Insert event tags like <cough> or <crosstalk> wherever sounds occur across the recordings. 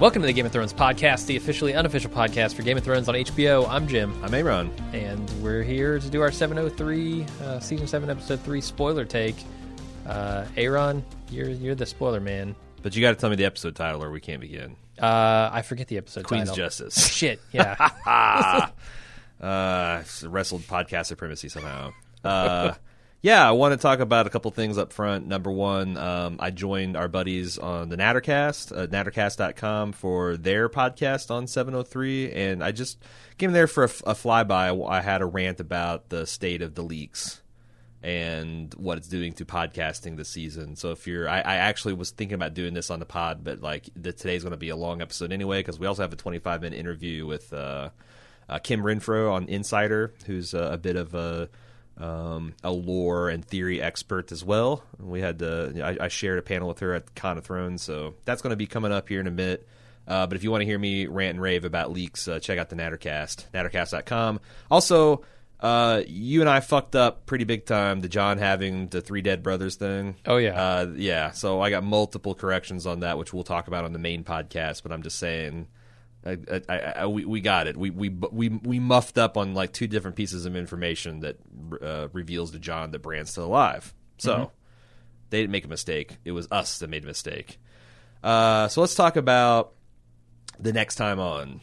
Welcome to the Game of Thrones podcast, the officially unofficial podcast for Game of Thrones on HBO. I'm Jim, I'm Aaron. and we're here to do our 703 uh, season 7 episode 3 spoiler take. Uh, Aaron, you're you're the spoiler man. But you got to tell me the episode title or we can't begin. Uh, I forget the episode title. Queen's title. Justice. <laughs> Shit, yeah. <laughs> uh, wrestled podcast supremacy somehow. Uh, yeah, I want to talk about a couple things up front. Number one, um, I joined our buddies on the Nattercast, uh, nattercast.com, for their podcast on 703. And I just came there for a, a flyby. I had a rant about the state of the leaks and what it's doing to podcasting this season. So if you're, I, I actually was thinking about doing this on the pod, but like the, today's going to be a long episode anyway because we also have a 25 minute interview with uh, uh, Kim Renfro on Insider, who's uh, a bit of a um, a lore and theory expert as well. We had to, I, I shared a panel with her at Con of Thrones, so that's going to be coming up here in a bit. Uh, but if you want to hear me rant and rave about leaks, uh, check out the Nattercast, nattercast.com. Also, uh, you and I fucked up pretty big time the Jon having the three dead brothers thing. Oh, yeah. Uh, yeah. So I got multiple corrections on that, which we'll talk about on the main podcast. But I'm just saying, I, I, I, we we got it. We we we we muffed up on like two different pieces of information that uh, reveals to Jon that Bran's still alive. So they didn't make a mistake. It was us that made a mistake. Uh, so let's talk about the next time on.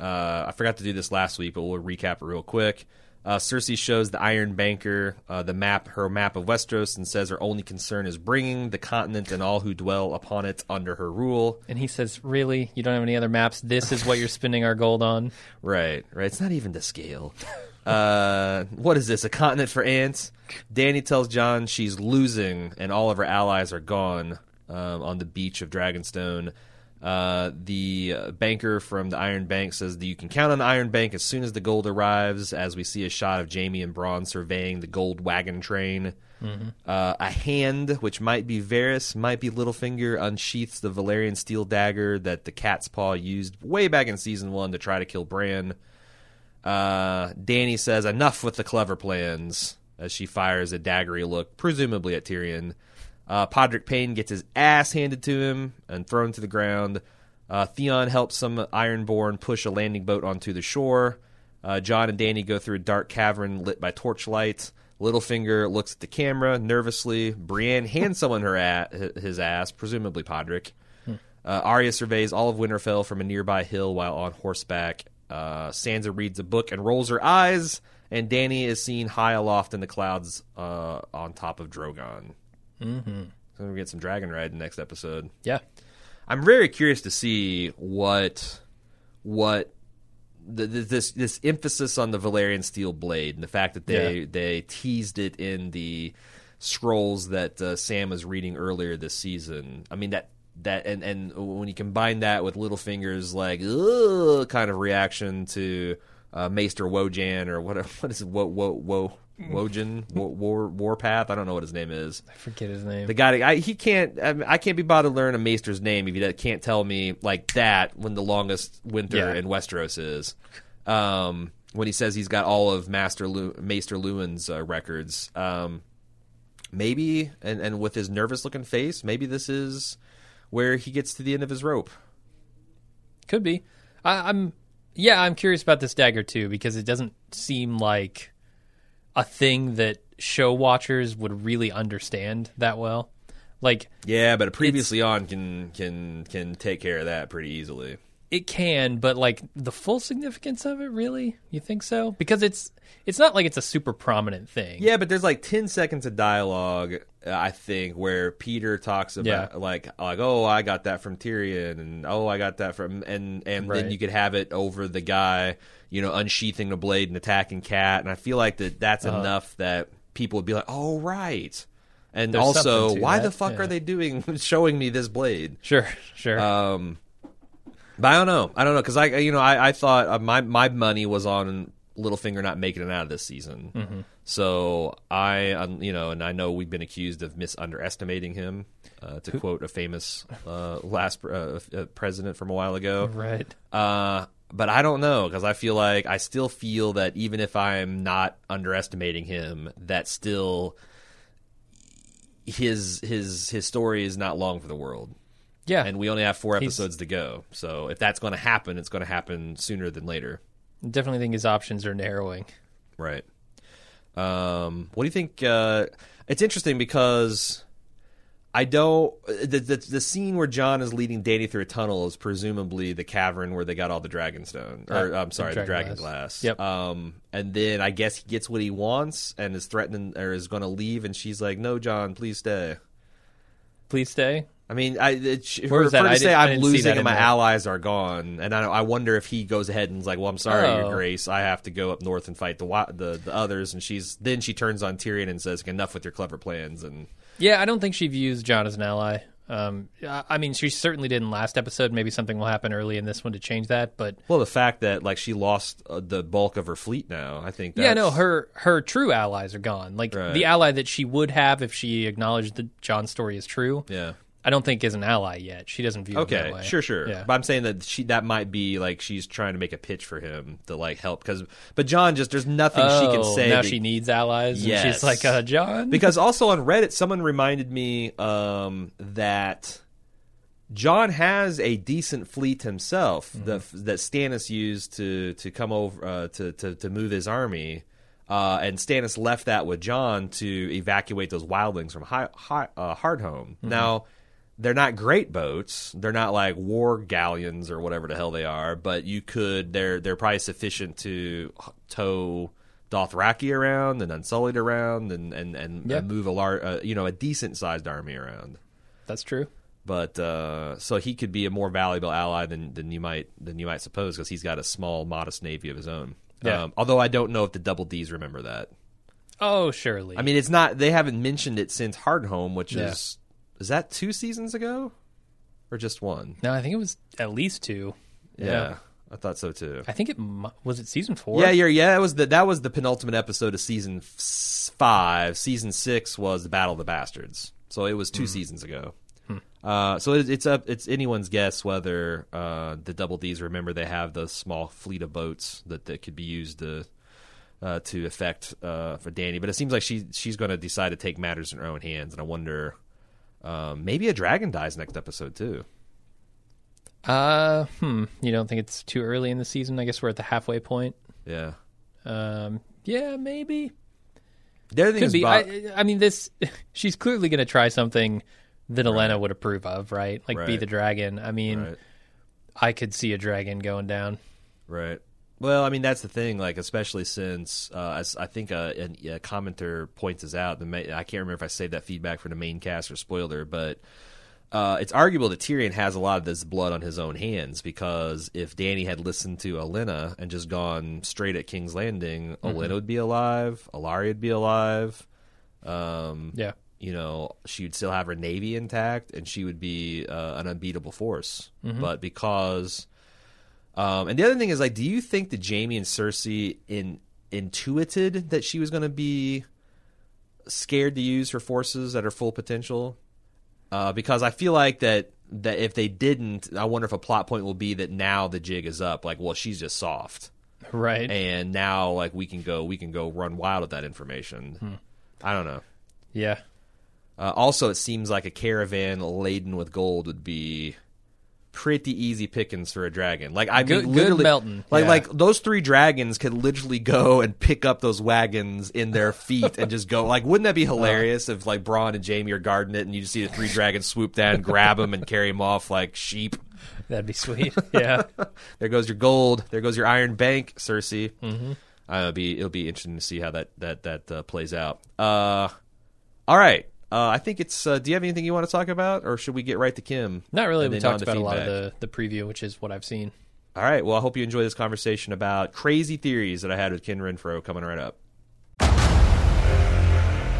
Uh, I forgot to do this last week, but we'll recap it real quick. Uh, Cersei shows the Iron Banker uh, the map, her map of Westeros, and says her only concern is bringing the continent and all who dwell upon it under her rule. and he says, Really? You don't have any other maps? This is what you're spending our gold on? <laughs> Right, right. It's not even to scale. Uh, what is this? A continent for ants? Danny tells Jon she's losing and all of her allies are gone um, on the beach of Dragonstone. Uh, the uh, banker from the Iron Bank says that you can count on the Iron Bank as soon as the gold arrives. As we see a shot of Jaime and Bronn surveying the gold wagon train. Uh, a hand, which might be Varys, might be Littlefinger, unsheaths the Valyrian steel dagger that the Cat's Paw used way back in season one to try to kill Bran. Uh, Danny says, "Enough with the clever plans." As she fires a daggery look, presumably at Tyrion. Uh, Podrick Payne gets his ass handed to him and thrown to the ground. Uh, Theon helps some Ironborn push a landing boat onto the shore. Uh, Jon and Danny go through a dark cavern lit by torchlight. Littlefinger looks at the camera nervously. Brienne hands someone her a- his ass, presumably Podrick. Uh, Arya surveys all of Winterfell from a nearby hill while on horseback. Uh, Sansa reads a book and rolls her eyes, and Danny is seen high aloft in the clouds uh, on top of Drogon. Mm-hmm. So we get some dragon riding next episode. Yeah. I'm very curious to see what what the, the, this this emphasis on the Valyrian steel blade and the fact that they Yeah. they teased it in the scrolls that uh, Sam was reading earlier this season. I mean that that and and when you combine that with Littlefinger's like kind of reaction to uh, Maester Wojan or what <laughs> what is it Wo Wo Wo Wojan Wo- War Warpath I don't know what his name is. I forget his name. The guy, I, he can't. I, mean, I can't be bothered to learn a Maester's name if he can't tell me like that when the longest winter Yeah. in Westeros is. Um, when he says he's got all of Master Lu, Maester Luwin's uh, records, um, maybe, and and with his nervous looking face, maybe this is where he gets to the end of his rope. Could be. I, I'm yeah, I'm curious about this dagger too because it doesn't seem like a thing that show watchers would really understand that well. Like Yeah, but a previously on can can can take care of that pretty easily. it can, but like the full significance of it, really, you think so? Because it's it's not like it's a super prominent thing. Yeah, but there's like ten seconds of dialogue, I think, where Peter talks about Yeah. like like oh I got that from Tyrion and oh I got that from and and Right. then you could have it over the guy you know unsheathing the blade and attacking Cat, and I feel like that that's Uh-huh. enough that people would be like oh right, and There's also why that, the fuck yeah. are they doing <laughs> showing me this blade? Sure, sure. Um, but I don't know. I don't know because I, you know, I, I thought uh, my my money was on Littlefinger not making it out of this season. Mm-hmm. So I, um, you know, and I know we've been accused of misunderestimating him, uh, to quote a famous uh, last uh, uh, president from a while ago. right. Uh, but I don't know because I feel like I still feel that even if I'm not underestimating him, that still his his his story is not long for the world. Yeah. and we only have four He's- episodes to go. So if that's going to happen, it's going to happen sooner than later. Definitely think his options are narrowing. Right. Um, what do you think? Uh, it's interesting because I don't. The, the the scene where Jon is leading Danny through a tunnel is presumably the cavern where they got all the dragon stone, or Uh, I'm sorry, the the dragon dragon glass. glass. Yep. Um, and then I guess he gets what he wants and is threatening or is going to leave, and she's like, "No, Jon, please stay." Please stay. I mean, I it, for, Where for that? her I to say didn't- I'm losing and my there. allies are gone, and I, I wonder if he goes ahead and is like, "Well, I'm sorry, Your Oh. Grace, I have to go up north and fight the the the others." And she's then she turns on Tyrion and says, "Enough with your clever plans." And Yeah, I don't think she views Jon as an ally. Um, I I mean, she certainly did in last episode. Maybe something will happen early in this one to change that. But well, the fact that like she lost uh, the bulk of her fleet now, I think. That's, yeah, no, her her true allies are gone. Like Right. the ally that she would have if she acknowledged that Jon's story is true. Yeah. I don't think is an ally yet. She doesn't view him Okay, that way. sure, sure. Yeah. But I'm saying that she that might be like she's trying to make a pitch for him to like help because, but Jon just there's nothing she can Oh, say. now she needs allies. and Yes. she's like, uh, Jon. because also on Reddit, someone reminded me um, that Jon has a decent fleet himself Mm-hmm. the, that Stannis used to to come over uh, to, to to move his army. Uh, and Stannis left that with Jon to evacuate those wildlings from Hi- Hi- uh, Hardhome. Mm-hmm. Now, they're not great boats. They're not like war galleons or whatever the hell they are. But you could. They're they're probably sufficient to tow Dothraki around and Unsullied around and and and, Yeah. and move a large, uh, you know, a decent sized army around. That's true. But uh, so he could be a more valuable ally than than you might than you might suppose because he's got a small, modest navy of his own. Yeah. Um, although I don't know if the Double D's remember that. Oh, surely. I mean, it's not. They haven't mentioned it since Hardhome, which Yeah. is is that two seasons ago, or just one? no, I think it was at least two. Yeah, I thought so too. I think it was it season four. Yeah, you're, yeah. That was the that was the penultimate episode of season f- five. Season six was the Battle of the Bastards, so it was two seasons ago. Uh, so it, it's up. It's anyone's guess whether uh, the Double D's remember they have the small fleet of boats that, that could be used to uh, to affect uh, for Danny. But it seems like she she's going to decide to take matters in her own hands, and I wonder um, maybe a dragon dies next episode too. Uh, hmm. You don't think it's too early in the season? I guess we're at the halfway point. Yeah, Um, yeah, maybe. the other thing Could be. I, I mean, this. <laughs> She's clearly going to try something that Olenna would approve of, right? Like be the dragon. I mean, right. I could see a dragon going down. Right. Well, I mean that's the thing. Like, especially since uh, as I think a, a, a commenter points us out. The ma- I can't remember if I saved that feedback for the main cast or spoiler, but uh, it's arguable that Tyrion has a lot of this blood on his own hands because if Danny had listened to Olenna and just gone straight at King's Landing, Olenna would be alive, Ellaria would be alive. Um, Yeah. you know, she would still have her navy intact, and she would be uh, an unbeatable force. But because, um, and the other thing is, like, do you think that Jaime and Cersei in intuited that she was going to be scared to use her forces at her full potential? Uh, because I feel like that that if they didn't, I wonder if a plot point will be that now the jig is up. Like, well, she's just soft, Right. and now like we can go we can go run wild with that information. I don't know. yeah. Uh, also, it seems like a caravan laden with gold would be pretty easy pickings for a dragon. Like I Good- mean, literally, melting, Like yeah. like those three dragons could literally go and pick up those wagons in their <laughs> feet and just go. Like, wouldn't that be hilarious if like Bronn and Jaime are guarding it and you just see the three dragons swoop down, grab them, and carry them off like sheep? That'd be sweet. Yeah. <laughs> There goes your gold. There goes your Iron Bank, Cersei. Mm-hmm. Uh, it'll be it'll be interesting to see how that that that uh, plays out. Uh, all right. Uh, I think it's. Uh, do you have anything you want to talk about, or should we get right to Kim? Not really. We talked to about a lot of the, the preview, which is what I've seen. All right. Well, I hope you enjoy this conversation about crazy theories that I had with Ken Renfro coming right up.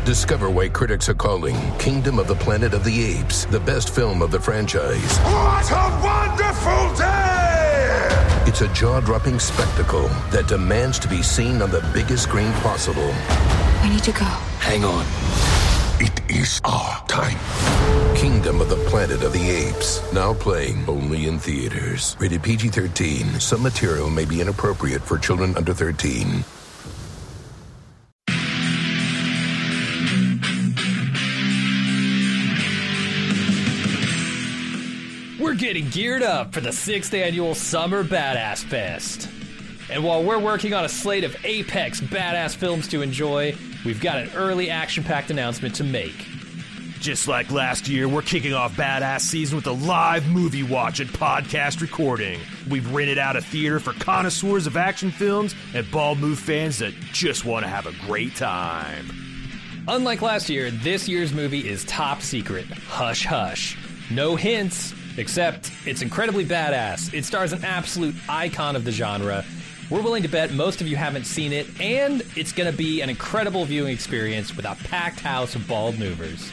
Discover why critics are calling Kingdom of the Planet of the Apes the best film of the franchise. What a wonderful day! It's a jaw dropping spectacle that demands to be seen on the biggest screen possible. We need to go. Hang on. It is our time. Kingdom of the Planet of the Apes. Now playing only in theaters. Rated PG 13. Some material may be inappropriate for children under 13. We're getting geared up for the sixth annual Summer Badass Fest. And while we're working on a slate of apex badass films to enjoy, we've got an early action packed announcement to make. Just like last year, we're kicking off Badass Season with a live movie watch and podcast recording. We've rented out a theater for connoisseurs of action films and Bald Move fans that just want to have a great time. Unlike last year, this year's movie is top secret. Hush hush. No hints, except it's incredibly badass. It stars an absolute icon of the genre. We're willing to bet most of you haven't seen it, and it's going to be an incredible viewing experience with a packed house of bald movers.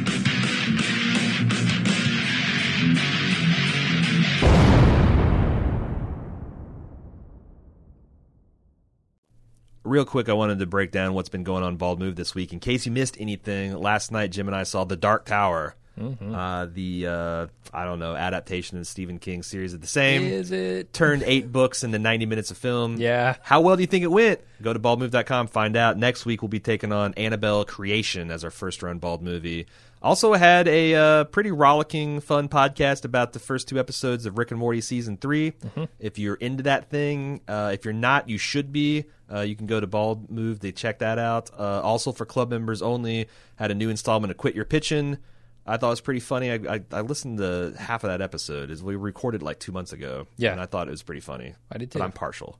Real quick, I wanted to break down what's been going on Bald Move this week. In case you missed anything, last night Jim and I saw The Dark Tower, uh, the uh, I don't know adaptation of the Stephen King series of the same. Is it? Turned eight <laughs> books into 90 minutes of film. Yeah. How well do you think it went? Go to baldmove.com, find out. Next week, we'll be taking on Annabelle Creation as our first run Bald movie. Also, had a uh, pretty rollicking, fun podcast about the first two episodes of Rick and Morty season 3 If you're into that thing, uh, if you're not, you should be. Uh, you can go to Bald Move to check that out. Uh, also, for club members only, had a new installment of Quit Your Pitching. I thought it was pretty funny. I, I, I listened to half of that episode. Is we recorded like two months ago. Yeah. and I thought it was pretty funny. I did but too. I'm partial.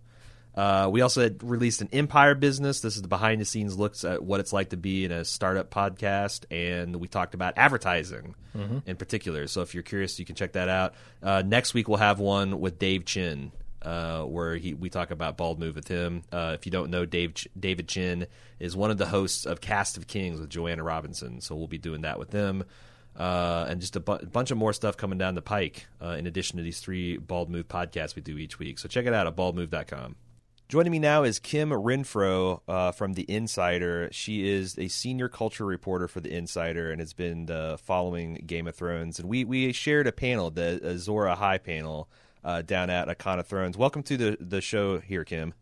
Uh, we also had released an Empire Business. This is the behind the scenes looks at what it's like to be in a startup podcast, and we talked about advertising in particular. So if you're curious, you can check that out. Uh, next week we'll have one with Dave Chen, uh, where he we talk about Bald Move with him. Uh, if you don't know, Dave Ch- David Chen is one of the hosts of Cast of Kings with Joanna Robinson. So we'll be doing that with them. Uh, and just a bu- bunch of more stuff coming down the pike uh, in addition to these three Bald Move podcasts we do each week. So check it out at baldmove.com. Joining me now is Kim Renfro uh, from The Insider. She is a senior culture reporter for The Insider and has been uh, following Game of Thrones. And we, we shared a panel, the Azor Ahai panel, uh, down at A Con of Thrones. Welcome to the, the show here, Kim.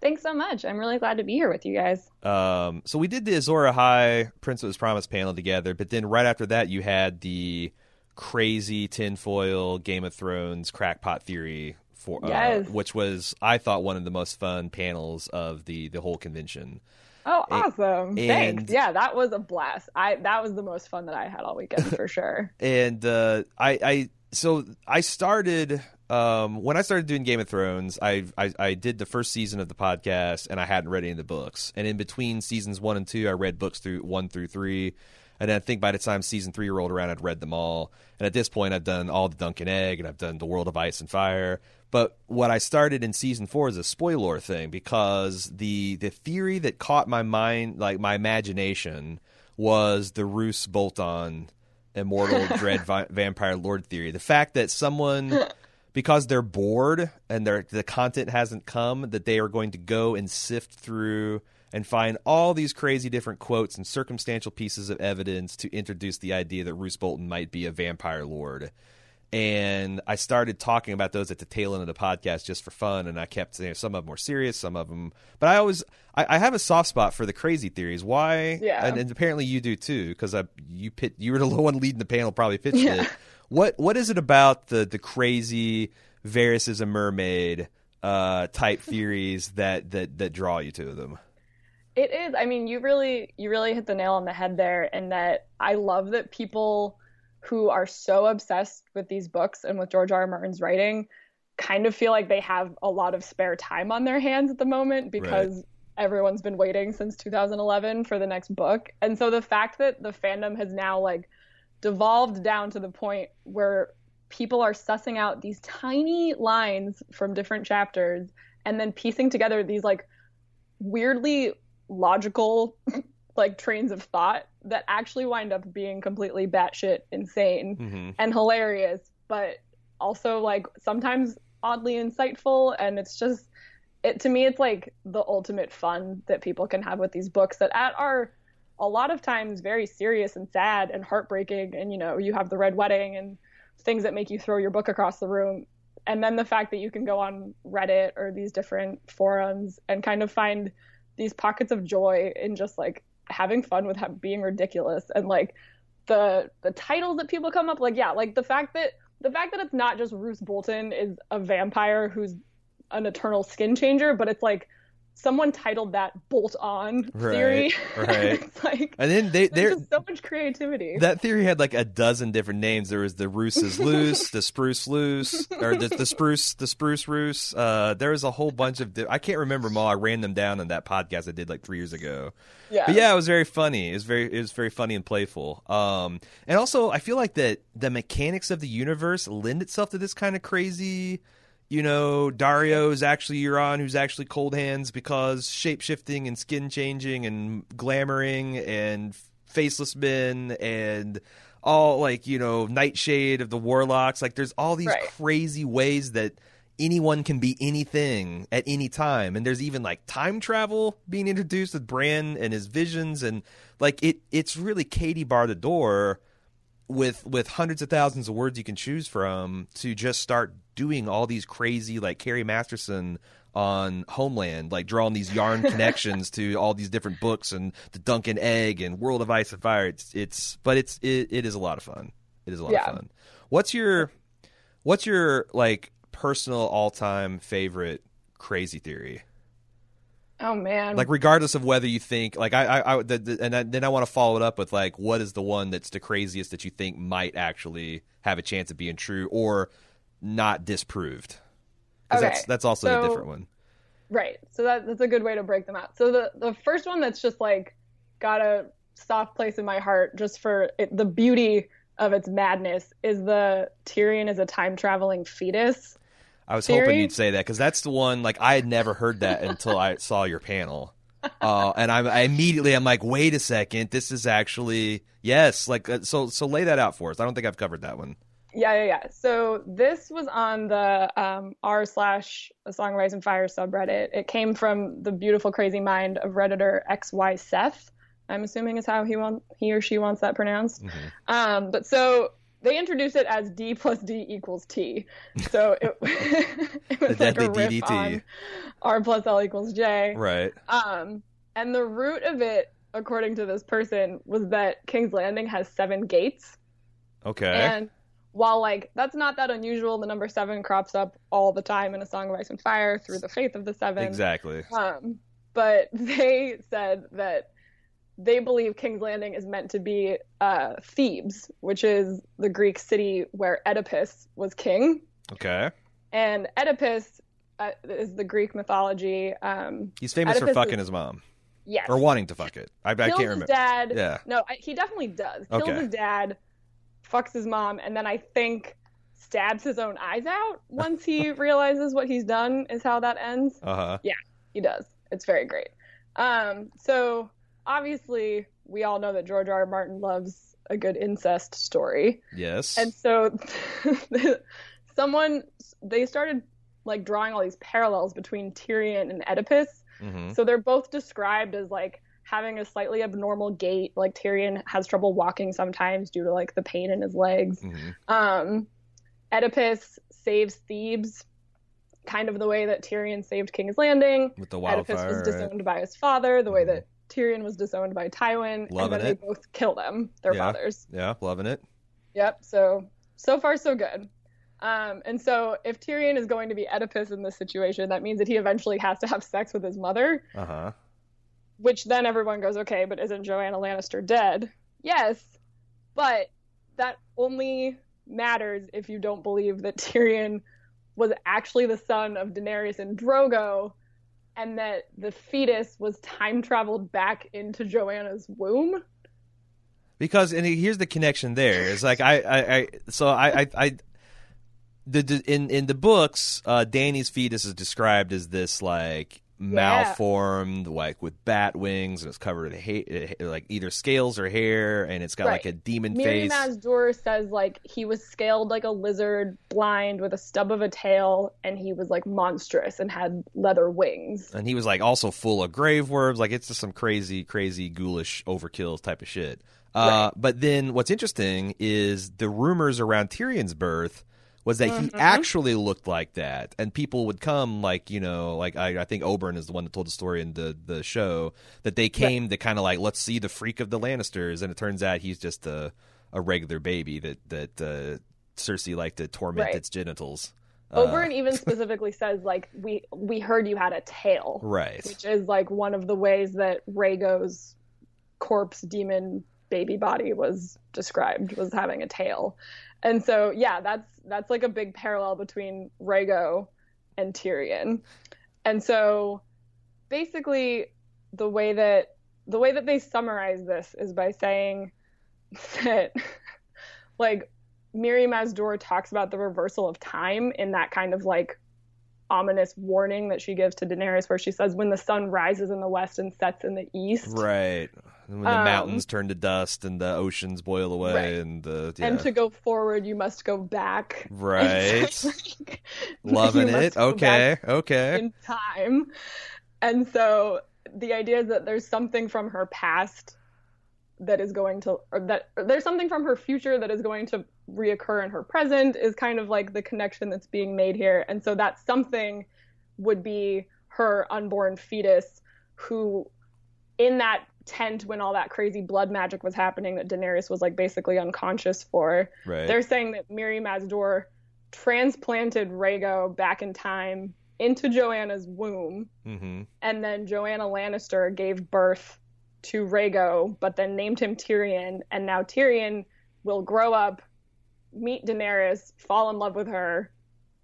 Thanks so much. I'm really glad to be here with you guys. Um, so we did the Azor Ahai Prince of His Promise panel together, but then right after that, you had the crazy tinfoil Game of Thrones crackpot theory for uh, Yes. which was I thought one of the most fun panels of the the whole convention. Oh, awesome. and- Thanks. Yeah, that was a blast. I that was the most fun that I had all weekend for sure. <laughs> and uh, I, I so I started um, when I started doing Game of Thrones. I, I I did the first season of the podcast, and I hadn't read any of the books. And in between seasons one and two, I read books through one through three. And I think by the time season three rolled around, I'd read them all. And at this point, I've done all the Dunk and Egg, and I've done the World of Ice and Fire. But what I started in season four is a spoiler thing because the the theory that caught my mind, like my imagination, was the Roose Bolton immortal <laughs> dread vi- vampire lord theory. The fact that someone because they're bored and their the content hasn't come that they are going to go and sift through and find all these crazy different quotes and circumstantial pieces of evidence to introduce the idea that Roose Bolton might be a vampire lord. And I started talking about those at the tail end of the podcast just for fun, and I kept saying some of them were serious, some of them. But I always, I, I have a soft spot for the crazy theories. Why? Yeah. And, and apparently you do too, because I you pit you were the <laughs> one leading the panel, probably pitched it. What what is it about the the crazy Varys is a mermaid uh, type <laughs> theories that that that draw you to them? It is. I mean, you really you really hit the nail on the head there and that I love that people who are so obsessed with these books and with George R. R. Martin's writing kind of feel like they have a lot of spare time on their hands at the moment because everyone's been waiting since 2011 for the next book. And so the fact that the fandom has now like devolved down to the point where people are sussing out these tiny lines from different chapters and then piecing together these like weirdly logical <laughs> like trains of thought that actually wind up being completely batshit insane hmm and hilarious, but also like sometimes oddly insightful. And it's just, it to me, it's like the ultimate fun that people can have with these books that at are a lot of times very serious and sad and heartbreaking. And you know, you have the red wedding and things that make you throw your book across the room. And then the fact that you can go on Reddit or these different forums and kind of find these pockets of joy in just like having fun with being ridiculous and like the the titles that people come up like yeah like the fact that the fact that it's not just Roose Bolton is a vampire who's an eternal skin changer but it's like someone titled that bolt on theory Right, right. <laughs> like And then they there's just so much creativity that theory had like a dozen different names. There was the Roose is <laughs> loose, the spruce loose, or the, the spruce the spruce Roose. Uh, there was a whole bunch of. Di- I can't remember them all. I ran them down in that podcast I did like three years ago. yeah But yeah, it was very funny. It was very it was very funny and playful. Um, and also I feel like that the mechanics of the universe lend itself to this kind of crazy. You know, Daario is actually Euron, who's actually Coldhands because shape shifting and skin changing and glamoring and faceless men and all like you know Nightshade of the Warlocks. Like, there's all these Right. crazy ways that anyone can be anything at any time and there's even like time travel being introduced with Bran and his visions and like it it's really Katie bar the door with with hundreds of thousands of words you can choose from to just start doing all these crazy like Carrie Masterson on Homeland, like drawing these yarn <laughs> connections to all these different books and the Dunk and Egg and World of Ice and Fire. It's it's but it's it, it is a lot of fun. It is a lot Yeah. of fun. What's your what's your like personal all time favorite crazy theory? Oh man Like regardless of whether you think like I I, I the, the, and I, then I want to follow it up with like what is the one that's the craziest that you think might actually have a chance of being true or not disproved? Okay, that's that's also a different one. Right. So that that's a good way to break them out. So the the first one that's just like got a soft place in my heart just for it, the beauty of its madness is the Tyrion is a time traveling fetus. I was hoping you'd say that because that's the one. Like I had never heard that until I saw your panel, uh, and I, I immediately I'm like, wait a second, this is actually yes. Like uh, so so lay that out for us. I don't think I've covered that one. Yeah, yeah, yeah. So this was on the um, r slash A Song of Ice and Fire subreddit. It came from the beautiful, crazy mind of redditor XY Seth. I'm assuming is how he want he or she wants that pronounced. Um, but so they introduced it as D plus D equals T. So it, <laughs> it was The like a riff DDT. on R plus L equals J. Right. Um, and the root of it, according to this person, was that King's Landing has seven gates. Okay. And while like that's not that unusual, the number seven crops up all the time in A Song of Ice and Fire through the faith of the seven. exactly. Um, but <laughs> they said that they believe King's Landing is meant to be uh, Thebes, which is the Greek city where Oedipus was king. Okay. And Oedipus uh, is the Greek mythology. Um, He's famous for fucking is- his mom yes. or wanting to fuck it. I, I kills can't his remember. dad. Yeah. No, I, he definitely does. Kills Okay. his dad, fucks his mom, and then I think stabs his own eyes out <laughs> once he realizes what he's done. Is how that ends. Uh huh. Yeah, he does. It's very great. Um, so obviously, we all know that George R. R. Martin loves a good incest story, Yes. and so <laughs> someone they started like drawing all these parallels between Tyrion and Oedipus. hmm So they're both described as like having a slightly abnormal gait. Like Tyrion has trouble walking sometimes due to like the pain in his legs. hmm Um, Oedipus saves Thebes, kind of the way that Tyrion saved King's Landing. With the Oedipus wildfire. was right? disowned by his father, the way Mhm. that Tyrion was disowned by Tywin, Loving and then it. they both kill them, their Yeah. fathers. Yeah, loving it. Yep. So so far so good. Um, and so if Tyrion is going to be Oedipus in this situation, that means that he eventually has to have sex with his mother. Uh huh. which then everyone goes, okay, but isn't Joanna Lannister dead? Yes, but that only matters if you don't believe that Tyrion was actually the son of Daenerys and Drogo, and that the fetus was time traveled back into Joanna's womb. because and here's the connection there it's like i i, I so i i, I the, the in in the books uh danny's fetus is described as this like malformed like with bat wings and it's covered with ha- like either scales or hair and it's got like a demon Miri face. Maz Duur says like he was scaled like a lizard, blind with a stub of a tail, and he was like monstrous and had leather wings. and he was like also full of grave worms. Like it's just some crazy crazy ghoulish overkill type of shit. Uh, but then what's interesting is the rumors around tyrion's birth was that he actually looked like that. And people would come like you know like i, I think oberyn is the one that told the story in the, the show that they came to kind of like let's see the freak of the lannisters. And it turns out he's just a, a regular baby that that uh, cersei liked to torment Right. its genitals. Oberyn even <laughs> specifically says like we we heard you had a tail, right. which is like one of the ways that Rhaego's corpse demon baby body was described was having a tail. And so yeah, that's that's like a big parallel between Rhaego and Tyrion. And so basically the way that the way that they summarize this is by saying <laughs> that like Mirri Maz Duur talks about the reversal of time in that kind of like ominous warning that she gives to Daenerys where she says when the sun rises in the west and sets in the east. Right. And when the Um, mountains turn to dust and the oceans boil away Right. and the yeah. And to go forward, you must go back. right. Like, <laughs> Loving it. Okay. Okay. In time. And so the idea is that there's something from her past that is going to, or that or there's something from her future that is going to reoccur in her present is kind of like the connection that's being made here. And so that something would be her unborn fetus who, in that tent when all that crazy blood magic was happening that Daenerys was like basically unconscious for, Right. they're saying that Mirri Maz Duur transplanted Rhaego back in time into Joanna's womb, mm-hmm. and then Joanna Lannister gave birth to Rhaego, but then named him Tyrion, and now Tyrion will grow up, meet Daenerys, fall in love with her,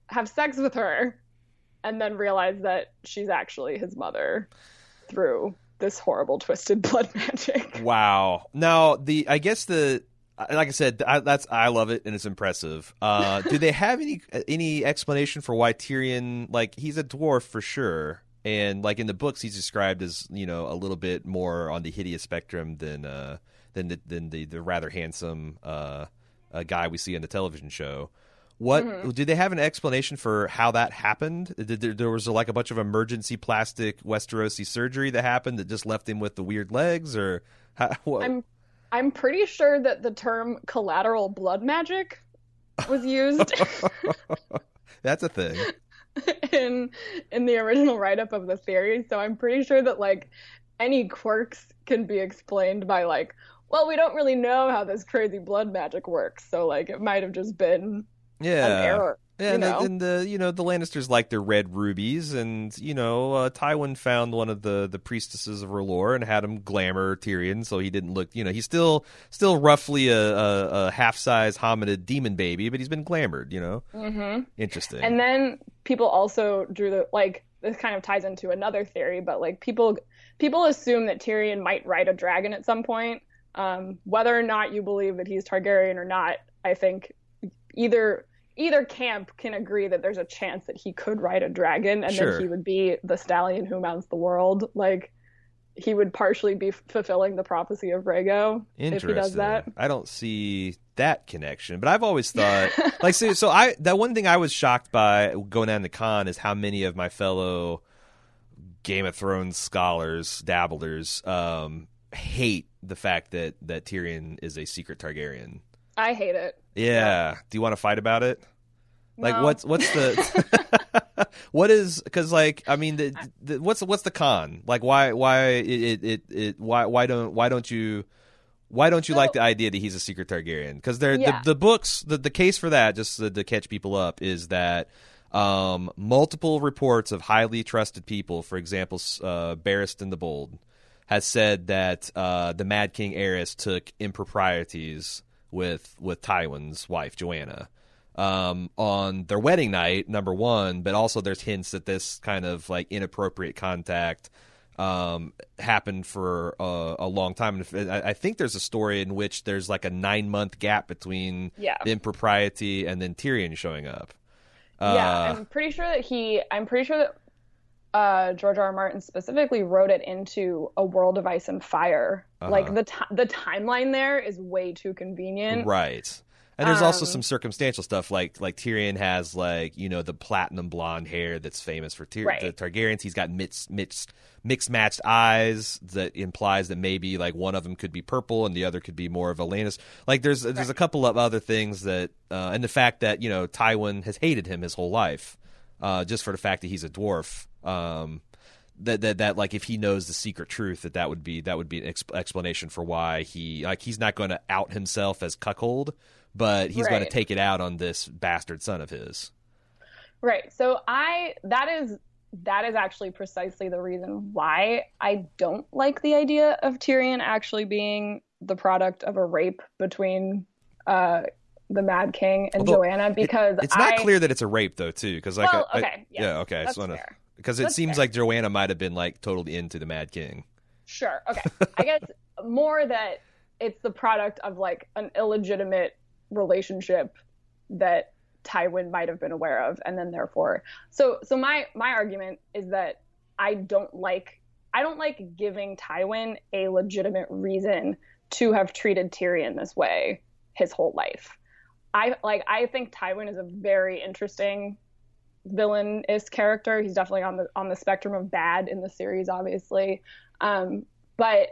have sex with her, and then realize that she's actually his mother through this horrible twisted <laughs> blood magic. Wow. Now the I guess the like I said I, that's I love it and it's impressive. Uh, do they have any any explanation for why Tyrion like he's a dwarf for sure and like in the books he's described as you know a little bit more on the hideous spectrum than uh than the than the, the rather handsome uh, uh guy we see on the television show. What Mm-hmm. did they have an explanation for how that happened? Did there, there was like a bunch of emergency plastic Westerosi surgery that happened that just left him with the weird legs, or how, <laughs> what, I'm I'm pretty sure that the term collateral blood magic was used <laughs> that's a thing. <laughs> <laughs> in in the original write up of the theory. So I'm pretty sure that like any quirks can be explained by like, well, we don't really know how this crazy blood magic works, so like it might have just been Yeah, an error. Yeah, and, the, and the you know the Lannisters like their red rubies, and you know uh, Tywin found one of the the priestesses of R'hllor and had him glamour Tyrion, so he didn't look. You know, he's still still roughly a, a, a half size hominid demon baby, but he's been glamored. You know, mm-hmm. interesting. And then people also drew the like this kind of ties into another theory, but like people people assume that Tyrion might ride a dragon at some point. Um, whether or not you believe that he's Targaryen or not, I think either either camp can agree that there's a chance that he could ride a dragon and Sure. then he would be the stallion who mounts the world. Like he would partially be fulfilling the prophecy of Rhaego if Interesting. he does that. I don't see that connection, but I've always thought <laughs> like so. So I that one thing I was shocked by going down the con is how many of my fellow Game of Thrones scholars, dabblers, um, hate the fact that that Tyrion is a secret Targaryen. I hate it. Yeah. Do you want to fight about it? Like No. what's what's the <laughs> what is because like I mean the, the what's what's the con like why why it, it it it why why don't why don't you why don't you So- like the idea that he's a secret Targaryen because they're Yeah. the, the books the, the case for that just to, to catch people up is that um, multiple reports of highly trusted people for example s- uh, Barristan the Bold has said that uh, the Mad King Aerys took improprieties with with Tywin's wife Joanna um, on their wedding night, number one. But also, there's hints that this kind of like inappropriate contact um, happened for a, a long time. And I, I think there's a story in which there's like a nine month gap between Yeah. the impropriety and then Tyrion showing up. yeah, Uh, I'm pretty sure that he. I'm pretty sure that uh, George R. R. Martin specifically wrote it into a World of Ice and Fire. Uh-huh. Like the ti the timeline there is way too convenient. Right. And there's also Um, some circumstantial stuff like like Tyrion has like you know the platinum blonde hair that's famous for Tyr- Right. the Targaryens. He's got mixed mixed mixed matched eyes that implies that maybe like one of them could be purple and the other could be more of a Lannis. Like there's there's a couple of other things that uh, and the fact that you know Tywin has hated him his whole life uh, just for the fact that he's a dwarf. Um, that, that that like if he knows the secret truth that that would be that would be an ex- explanation for why he like he's not going to out himself as cuckold but he's going to take it out on this bastard son of his Right. So I that is that is actually precisely the reason why I don't like the idea of Tyrion actually being the product of a rape between uh the Mad King and Although, Joanna because it's not I, clear that it's a rape though too because like Well, I- okay, yeah, okay that's wanna, fair. Because it That's seems fair. like Joanna might have been like totally into the Mad King Sure. <laughs> Okay. I guess more that it's the product of like an illegitimate relationship that Tywin might have been aware of and then therefore so so my my argument is that I don't like I don't like giving Tywin a legitimate reason to have treated Tyrion this way his whole life. I like I think Tywin is a very interesting villainous character. He's definitely on the on the spectrum of bad in the series, obviously. Um, but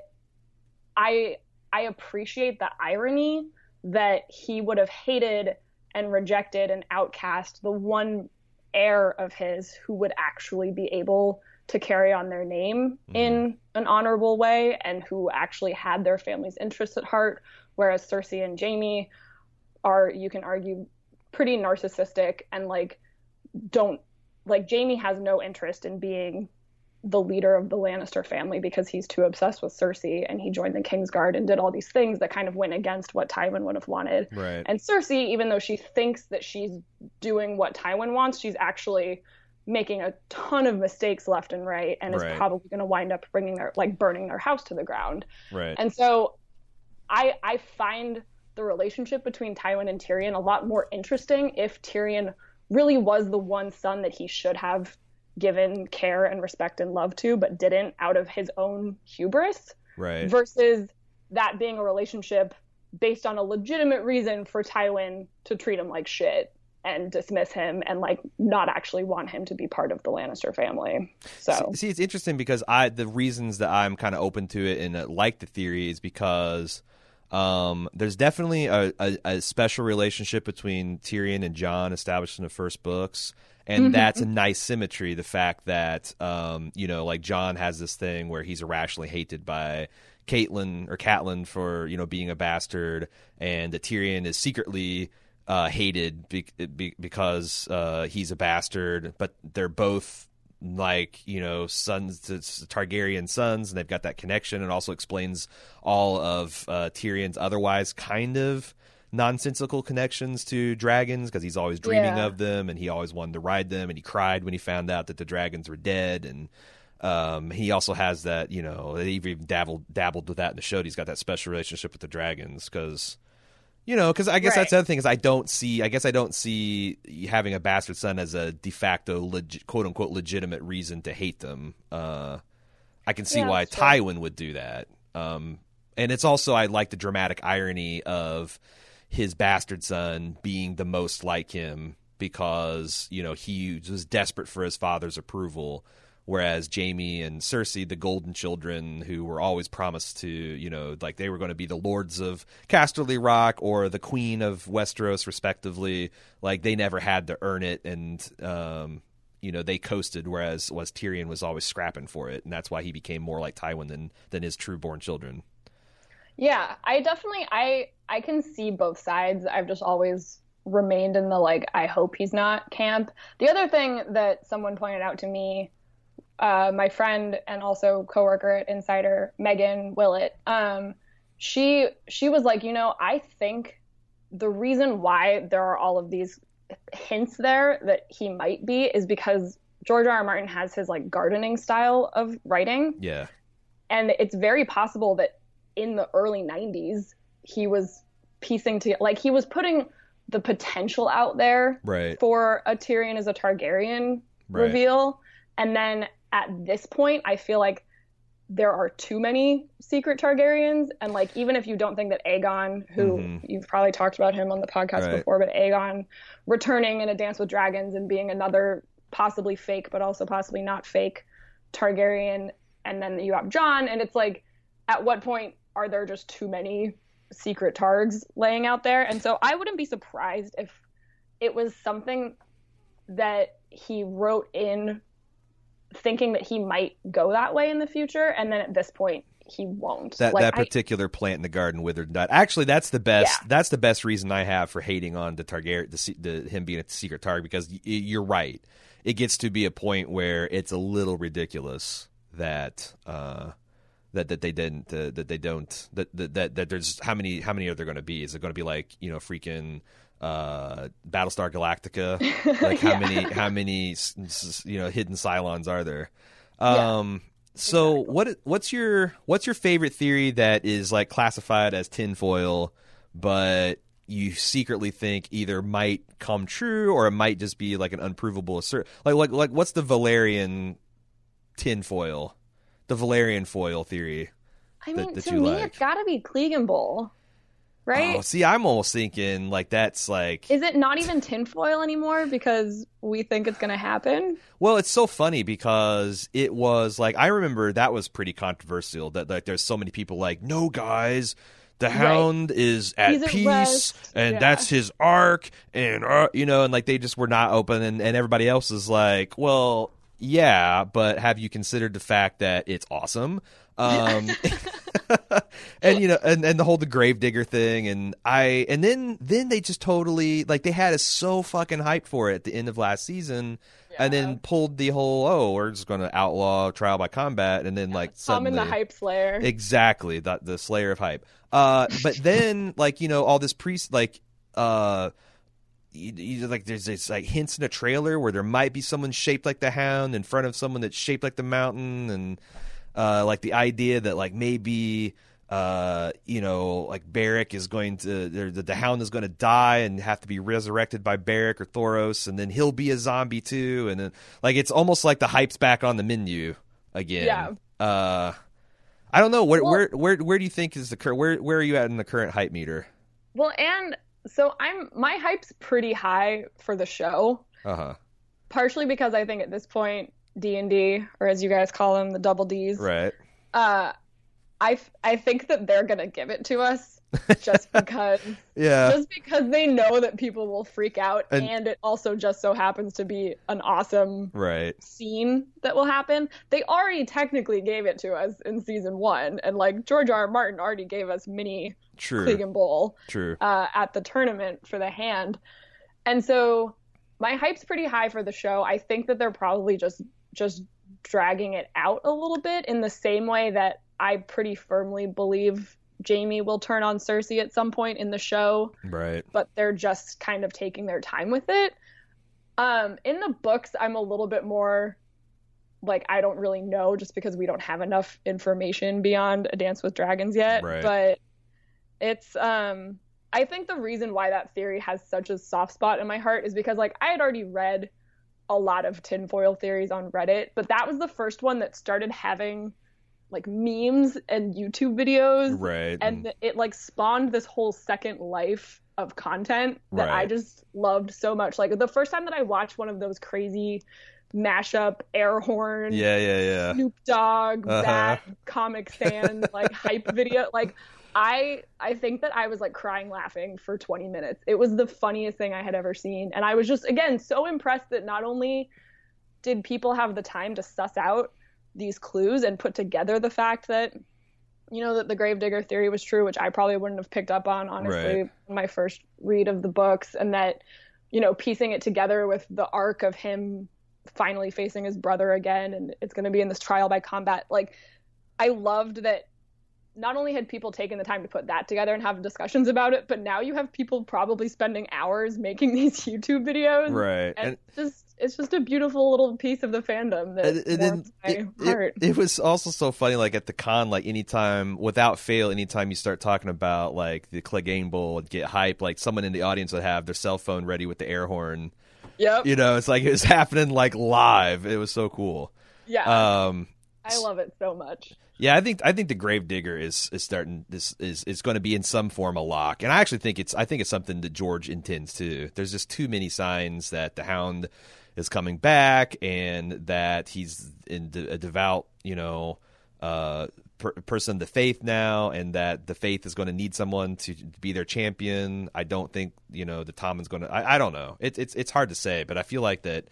I I appreciate the irony that he would have hated and rejected and outcast the one heir of his who would actually be able to carry on their name in an honorable way and who actually had their family's interests at heart whereas Cersei and Jaime are you can argue pretty narcissistic and like don't like Jaime has no interest in being the leader of the Lannister family because he's too obsessed with Cersei and he joined the Kingsguard and did all these things that kind of went against what Tywin would have wanted. right And Cersei, even though she thinks that she's doing what Tywin wants, she's actually making a ton of mistakes left and right and Right. is probably going to wind up bringing their like burning their house to the ground. right And so I I find the relationship between Tywin and Tyrion a lot more interesting if Tyrion really was the one son that he should have given care and respect and love to but didn't out of his own hubris right versus that being a relationship based on a legitimate reason for Tywin to treat him like shit and dismiss him and like not actually want him to be part of the Lannister family. So See, it's interesting because I the reasons that I'm kind of open to it and uh, like the theory is because um, there's definitely a, a, a special relationship between Tyrion and Jon established in the first books, and that's a nice symmetry. The fact that um, you know, like Jon has this thing where he's irrationally hated by Caitlyn or Catelyn for you know being a bastard, and that Tyrion is secretly uh, hated be- be- because uh, he's a bastard, but they're both like you know sons it's Targaryen sons, and they've got that connection. It also explains all of uh, Tyrion's otherwise kind of nonsensical connections to dragons because he's always dreaming Yeah. of them, and he always wanted to ride them, and he cried when he found out that the dragons were dead, and um, he also has that, you know, they even dabbled dabbled with that in the show. He's got that special relationship with the dragons because, you know, because I guess that's the other thing is I don't see, I guess I don't see having a bastard son as a de facto, leg- quote unquote, legitimate reason to hate them. Uh, I can see Yeah, why that's true. Tywin would do that. Um, and it's also I like the dramatic irony of his bastard son being the most like him because you know he was desperate for his father's approval whereas Jaime and Cersei the golden children who were always promised to you know like they were going to be the lords of Casterly Rock or the queen of Westeros respectively like they never had to earn it and um you know they coasted whereas was Tyrion was always scrapping for it and that's why he became more like Tywin than than his true born children Yeah, I definitely I I can see both sides. I've just always remained in the like I hope he's not camp. The other thing that someone pointed out to me uh, my friend and also coworker at Insider, Megan Willett, um, she she was like, you know, I think the reason why there are all of these hints there that he might be is because George R. R. Martin has his like gardening style of writing, Yeah. and it's very possible that in the early 90s he was piecing to like he was putting the potential out there Right. for a Tyrion as a Targaryen Right. reveal. And then at this point, I feel like there are too many secret Targaryens. And like, even if you don't think that Aegon, who Mhm. you've probably talked about him on the podcast Right. before, but Aegon returning in A Dance with Dragons and being another possibly fake, but also possibly not fake Targaryen. And then you have Jon, and it's like, at what point are there just too many secret targs laying out there? And so I wouldn't be surprised if it was something that he wrote in thinking that he might go that way in the future and then at this point he won't That like that I- particular plant in the garden withered not. Actually, that's the best. Yeah. That's the best reason I have for hating on the Targaryen, the, the him being a secret target because y- you're right. It gets to be a point where it's a little ridiculous that uh, that that they didn't uh, that they don't that, that that that there's how many how many are there going to be? Is it going to be like you know freaking uh Battlestar Galactica? <laughs> Like how many how many you know hidden Cylons are there? Yeah. Um so what what's your what's your favorite theory that is like classified as tinfoil, but you secretly think either might come true or it might just be like an unprovable assert like like like what's the Valyrian tinfoil? The Valyrian foil theory. i mean that to you me like. it's gotta be Clegane Bowl right Oh, see, I'm almost thinking like that's like is it not even tinfoil anymore because we think it's gonna happen Well, it's so funny because it was like I remember that was pretty controversial. That like there's so many people like, no, guys, the Hound is at peace, rest." and Yeah. that's his arc, and uh, you know, and like they just were not open, and, and everybody else is like, well, yeah, but have you considered the fact that it's awesome? Um, <laughs> <laughs> and you know, and, and the whole the gravedigger thing, and I, and then then they just totally like they had us so fucking hyped for it at the end of last season, and then pulled the whole oh we're just going to outlaw trial by combat, and then like i'm in the hype slayer exactly the the Slayer of hype. Uh, but then like you know all this priest like uh. You, you, like there's this like hints in a trailer where there might be someone shaped like the hound in front of someone that's shaped like the mountain and uh, like the idea that like maybe uh, you know like Beric is going to the, the hound is going to die and have to be resurrected by Beric or Thoros and then he'll be a zombie too and then like it's almost like the hype's back on the menu again. Yeah. Uh, I don't know where Well- where where where do you think is the current where where are you at in the current hype meter? well and so i'm my hype's pretty high for the show Uh huh. partially because i think at this point d&d or as you guys call them the double d's Right. uh I, I think that they're gonna give it to us just <laughs> because Yeah. just because they know that people will freak out And- and, it also just so happens to be an awesome right. scene that will happen they already technically gave it to us in season one and like george r. R. martin already gave us mini True. Clegane Bowl True. uh, at the tournament for the hand. And so my hype's pretty high for the show. I think that they're probably just just dragging it out a little bit in the same way that I pretty firmly believe Jaime will turn on Cersei at some point in the show, Right. but they're just kind of taking their time with it. Um, in the books, I'm a little bit more like I don't really know just because we don't have enough information beyond A Dance with Dragons yet. Right. But it's um I think the reason why that theory has such a soft spot in my heart is because like I had already read a lot of tinfoil theories on Reddit, but that was the first one that started having like memes and YouTube videos Right. and it like spawned this whole second life of content that I just loved so much. Like the first time that I watched one of those crazy mashup air horn yeah, yeah, yeah. Snoop Dogg Uh-huh. that Comic Sans like hype <laughs> video like I I think that I was like crying laughing for 20 minutes. It was the funniest thing I had ever seen and I was just again so impressed that not only did people have the time to suss out these clues and put together the fact that you know that the gravedigger theory was true which I probably wouldn't have picked up on honestly Right. my first read of the books and that you know piecing it together with the arc of him finally facing his brother again and it's going to be in this trial by combat like i loved that not only had people taken the time to put that together and have discussions about it but now you have people probably spending hours making <laughs> these youtube videos Right. and, And- just it's just a beautiful little piece of the fandom that and, and then my it, it- heart. it was also so funny like at the con like anytime without fail anytime you start talking about like the Clegane Bowl and get hype like someone in the audience would have their cell phone ready with the air horn. Yep. You know it's like it was <laughs> happening like live. It was so cool. Yeah. Um i love it so much. Yeah i think i think the gravedigger is is starting this is is going to be in some form a lock. And i actually think it's i think it's something that george intends to there's just too many signs that the hound is coming back and that he's in de- a devout you know uh per- person of the faith now and that the faith is going to need someone to be their champion i don't think you know the Tommen's going to I, I don't know it, it's it's hard to say but i feel like that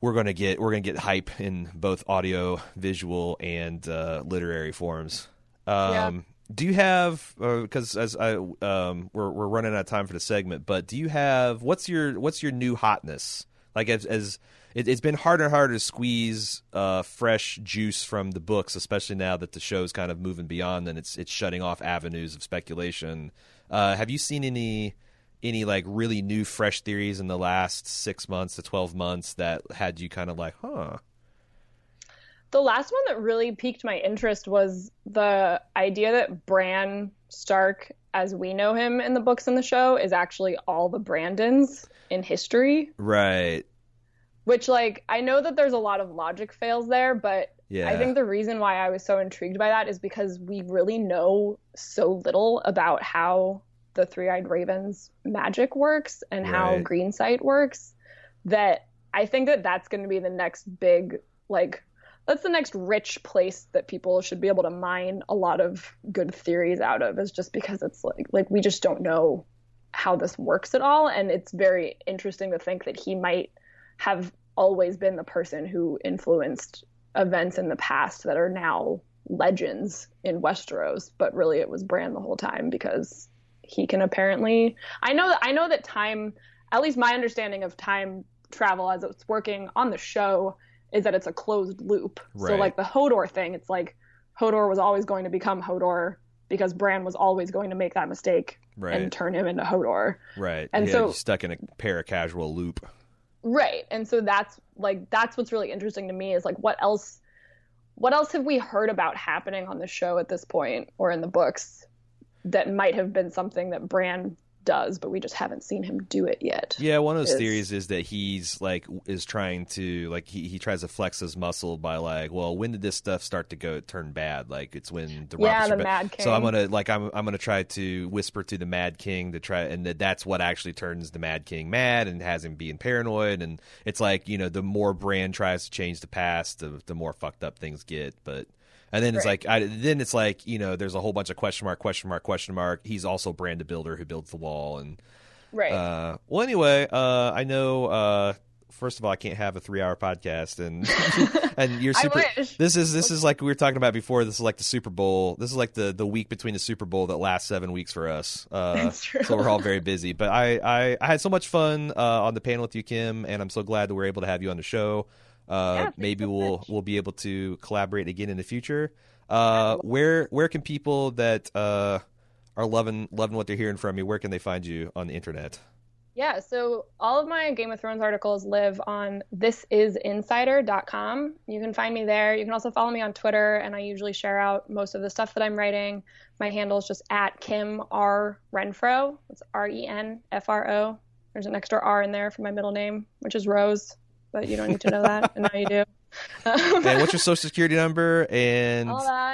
we're going to get we're going to get hype in both audio, visual, and uh, literary forms. Um, Do you have because as I um, we're we're running out of time for the segment, but do you have what's your what's your new hotness? Like as, as it, it's been harder and harder to squeeze uh, fresh juice from the books, especially now that the show's kind of moving beyond and it's it's shutting off avenues of speculation. Uh, have you seen any any like really new fresh theories in the last six months to 12 months that had you kind of like huh The last one that really piqued my interest was the idea that Bran Stark, as we know him in the books and the show, is actually all the Brandons in history. right Which, like, I know that there's a lot of logic fails there, but yeah I think the reason why I was so intrigued by that is because we really know so little about how the Three Eyed Raven's magic works and how Right. Green Sight works. That I think that that's going to be the next big, like, that's the next rich place that people should be able to mine a lot of good theories out of. Is just because it's like, like we just don't know how this works at all, and it's very interesting to think that he might have always been the person who influenced events in the past that are now legends in Westeros, but really it was Bran the whole time because he can apparently I know that I know that time at least my understanding of time travel as it's working on the show is that it's a closed loop. Right. So like the Hodor thing, it's like Hodor was always going to become Hodor because Bran was always going to make that mistake Right. and turn him into Hodor. right and yeah, so- stuck in a paracausal loop Right. And so that's like that's what's really interesting to me is like what else what else have we heard about happening on the show at this point or in the books that might have been something that Bran does, but we just haven't seen him do it yet. yeah one of those Is- theories is that he's like is trying to like he, he tries to flex his muscle by like well when did this stuff start to go turn bad like it's when the Yeah, the Mad so i'm gonna like i'm, I'm gonna try to whisper to the mad king to try and that that's what actually turns the mad king mad and has him being paranoid and it's like you know the more Bran tries to change the past the, the more fucked up things get but and then it's Right. like I, then it's like you know there's a whole bunch of question mark question mark question mark he's also Bran the builder who builds the wall and Right. uh, well, anyway, uh, I know. Uh, first of all, I can't have a three-hour podcast, and <laughs> and you're <laughs> super. This is this is like we were talking about before. This is like the Super Bowl. This is like the the week between the Super Bowl that lasts seven weeks for us. Uh, <laughs> That's true. So we're all very busy. But I I, I had so much fun uh, on the panel with you, Kim, and I'm so glad that we're able to have you on the show. Uh, thanks maybe so we'll much. we'll be able to collaborate again in the future. Uh, where where can people that uh, are loving loving what they're hearing from you? Where can they find you on the internet? Yeah, so all of my Game of Thrones articles live on thisisinsider.com. You can find me there. You can also follow me on Twitter, and I usually share out most of the stuff that I'm writing. My handle is just at Kim R Renfro. It's R E N F R O. There's an extra R in there for my middle name, which is Rose, but you don't need to know that, and now you do. <laughs> and what's your social security number and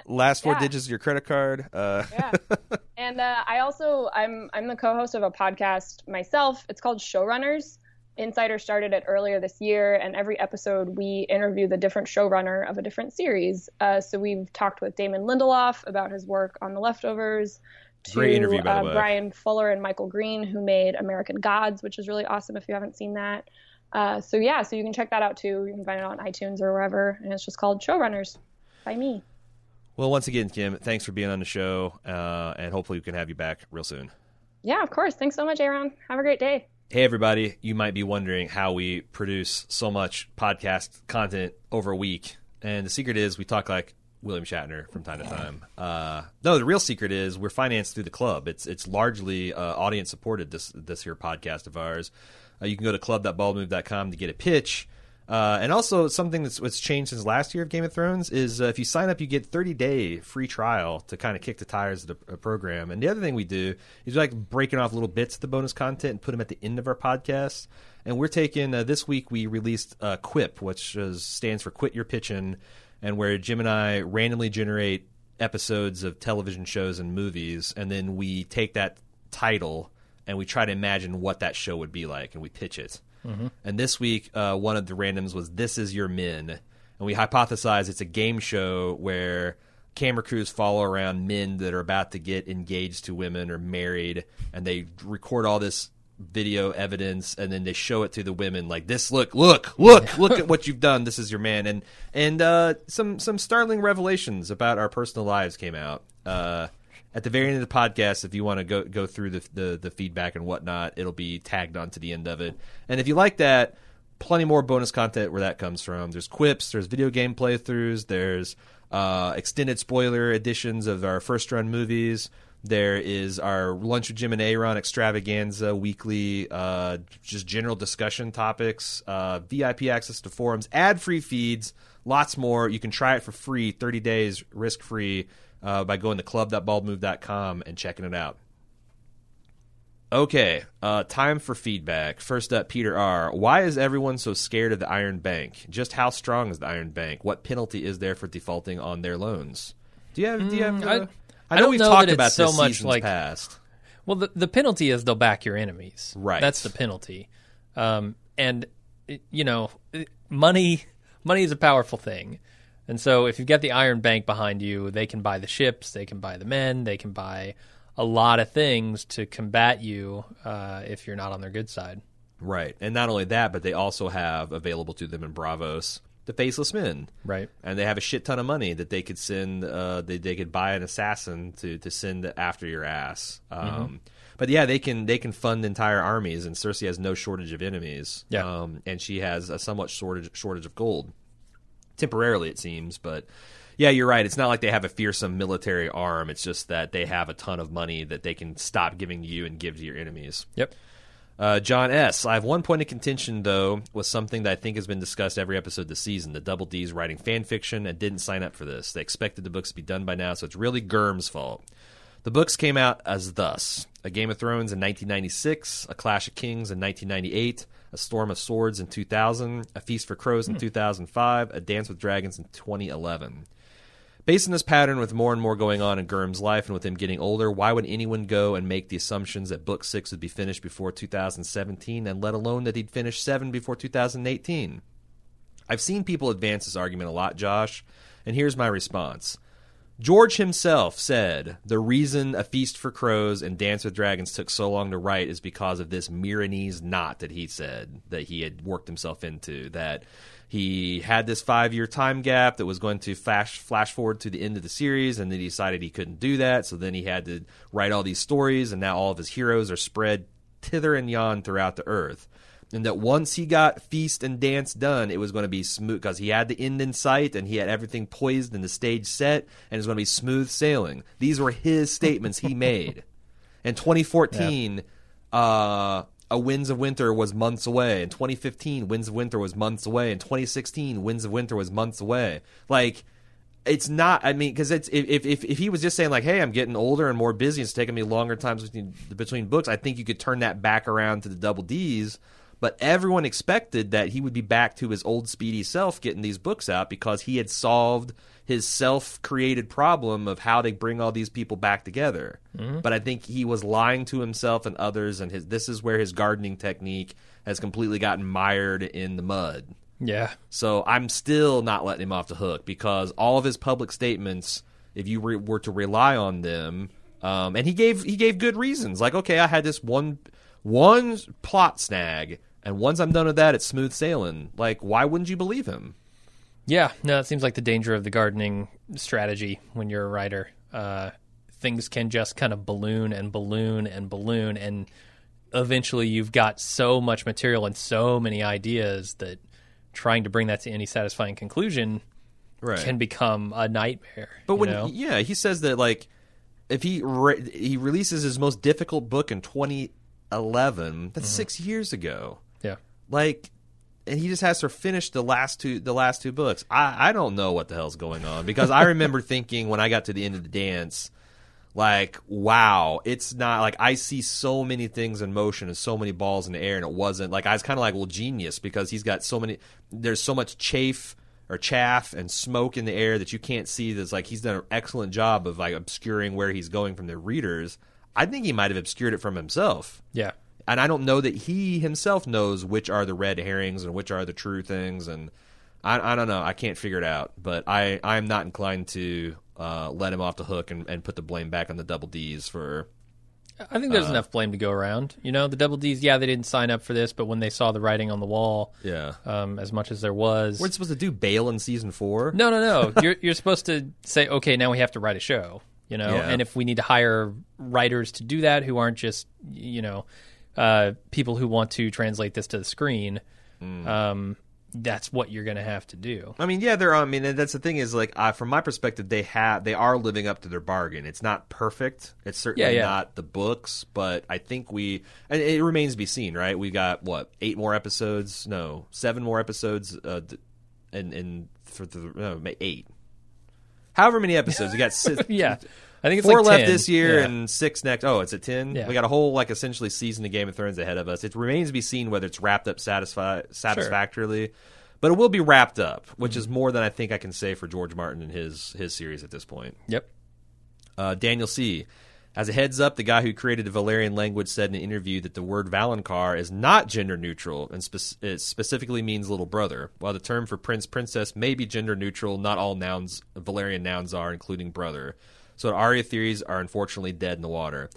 last four Yeah. digits of your credit card? Uh, yeah. <laughs> And uh, I also I'm I'm the co-host of a podcast myself. It's called Showrunners. Insider started it earlier this year, and every episode we interview the different showrunner of a different series. Uh, so we've talked with Damon Lindelof about his work on The Leftovers. To, Great interview, by the uh, way. Bryan Fuller and Michael Green, who made American Gods, which is really awesome if you haven't seen that. Uh, so yeah, so you can check that out too. You can find it on iTunes or wherever, and it's just called Showrunners by me. well, once again, Kim, thanks for being on the show, uh, and hopefully we can have you back real soon. Yeah, of course. Thanks so much, Aaron. Have a great day. Hey, everybody. You might be wondering how we produce so much podcast content over a week. And the secret is we talk like William Shatner from time to time. Uh, no, the real secret is we're financed through the club. It's it's largely uh, audience supported, this, this here podcast of ours. Uh, you can go to club.baldmove.com to get a pitch. Uh, and also, something that's what's changed since last year of Game of Thrones is uh, if you sign up, you get 30 day free trial to kind of kick the tires of the uh, program. And the other thing we do is we like breaking off little bits of the bonus content and put them at the end of our podcast. And we're taking uh, this week we released uh, Quip, which is, stands for Quit Your Pitching, and where Jim and I randomly generate episodes of television shows and movies, and then we take that title and we try to imagine what that show would be like, and we pitch it. And this week, uh, one of the randoms was "This Is Your Men," and we hypothesize it's a game show where camera crews follow around men that are about to get engaged to women or married, and they record all this video evidence, and then they show it to the women like this: "Look, look, look, look at what <laughs> you've done. This is your man." And and uh, some some startling revelations about our personal lives came out. Uh, at the very end of the podcast, if you want to go go through the, the the feedback and whatnot, it'll be tagged onto the end of it. And if you like that, plenty more bonus content where that comes from. There's quips, there's video game playthroughs, there's uh, extended spoiler editions of our first run movies. There is our lunch with Jim and Aaron extravaganza weekly, uh, just general discussion topics, uh, VIP access to forums, ad free feeds, lots more. You can try it for free, 30 days risk free uh, by going to club.baldmove.com and checking it out. Okay, uh, time for feedback. First up, Peter R. Why is everyone so scared of the Iron Bank? Just how strong is the Iron Bank? What penalty is there for defaulting on their loans? Do you have? do you have? Mm, I- uh, I know don't we've know talked about so this much like- past. Well, the the penalty is they'll back your enemies. Right. That's the penalty. Um, and you know, money money is a powerful thing. And so if you've got the Iron Bank behind you, they can buy the ships, they can buy the men, they can buy a lot of things to combat you uh, if you're not on their good side. Right, and not only that, but they also have available to them in Braavos the Faceless Men. Right. and they have a shit ton of money that they could send. Uh, they they could buy an assassin to to send after your ass. Um, But yeah, they can they can fund entire armies, and Cersei has no shortage of enemies. Yeah. um, and she has a somewhat shortage shortage of gold, temporarily it seems. But yeah, you're right. It's not like they have a fearsome military arm. It's just that they have a ton of money that they can stop giving to you and give to your enemies. Yep. Uh, John S. I have one point of contention, though, with something that I think has been discussed every episode this season. The Double D's writing fan fiction and didn't sign up for this. They expected the books to be done by now, so it's really Germ's fault. The books came out as thus A Game of Thrones in 1996, A Clash of Kings in 1998, A Storm of Swords in 2000, A Feast for Crows in hmm. 2005, A Dance with Dragons in 2011. Based on this pattern, with more and more going on in Gurm's life and with him getting older, why would anyone go and make the assumptions that Book 6 would be finished before 2017, and let alone that he'd finish 7 before 2018? I've seen people advance this argument a lot, Josh, and here's my response. George himself said the reason A Feast for Crows and Dance with Dragons took so long to write is because of this Meereenese knot that he said that he had worked himself into. That he had this five year time gap that was going to flash flash forward to the end of the series, and then he decided he couldn't do that. So then he had to write all these stories, and now all of his heroes are spread tither and yon throughout the earth and that once he got feast and dance done, it was going to be smooth because he had the end in sight and he had everything poised and the stage set, and it was going to be smooth sailing. These were his statements he made. <laughs> In 2014, uh, a Winds of Winter was months away. In 2015, Winds of Winter was months away. In 2016, Winds of Winter was months away. Like, it's not. I mean, because it's if, if if he was just saying like, "Hey, I'm getting older and more busy. It's taking me longer times between between books." I think you could turn that back around to the double D's. But everyone expected that he would be back to his old speedy self getting these books out because he had solved his self created problem of how to bring all these people back together. But I think he was lying to himself and others, and his this is where his gardening technique has completely gotten mired in the mud. Yeah. So I'm still not letting him off the hook because all of his public statements, if you re- were to rely on them, um, and he gave he gave good reasons. Like, okay, I had this one one plot snag, and once I'm done with that, it's smooth sailing. Like, why wouldn't you believe him? Yeah, no, it seems like the danger of the gardening strategy when you're a writer. Uh, things can just kind of balloon and balloon and balloon, and eventually you've got so much material and so many ideas that trying to bring that to any satisfying conclusion right. can become a nightmare. But when know? yeah, he says that like if he re- he releases his most difficult book in 2011, that's Mm-hmm. 6 years ago. Like and he just has to finish the last two the last two books. I I don't know what the hell's going on because I remember <laughs> thinking when I got to the end of the dance like wow it's not like i see so many things in motion and so many balls in the air and it wasn't like i was kind of like well genius because he's got so many there's so much chafe or chaff and smoke in the air that you can't see that's like he's done an excellent job of like obscuring where he's going from the readers. I think he might have obscured it from himself. Yeah, and I don't know that he himself knows which are the red herrings and which are the true things, and I, I don't know. I can't figure it out, but I I'm not inclined to uh, let him off the hook and, and put the blame back on the double D's for I think there's Uh, enough blame to go around. You know, the double D's, yeah, they didn't sign up for this, but when they saw the writing on the wall, yeah. um, as much as there was, We're supposed to do bail in season four. no, no, no, <laughs> you're you're supposed to say, okay, now we have to write a show. You know, Yeah. and if we need to hire writers to do that who aren't just you know uh, people who want to translate this to the screen, Mm. um, that's what you're going to have to do. I mean, yeah, they're. I mean, that's the thing is like, uh, from my perspective, they have they are living up to their bargain. It's not perfect. It's certainly Yeah, yeah. not the books, but I think we. And it remains to be seen, right? We got what eight more episodes? No, seven more episodes. Uh, and and for the no, eight. However many episodes we got. <laughs> Six, Yeah, I think it's Four like left 10. this year Yeah. and six next. Oh, it's a ten. Yeah. We got a whole like essentially season of Game of Thrones ahead of us. It remains to be seen whether it's wrapped up satisfi- satisfactorily, but it will be wrapped up, which is more than I think I can say for George Martin and his his series at this point. Yep. Uh, Daniel C. As a heads up, the guy who created the Valyrian language said in an interview that the word valonqar is not gender neutral and spec- it specifically means little brother. While the term for prince princess may be gender neutral, not all nouns Valyrian nouns are, including brother. So Arya theories are unfortunately dead in the water.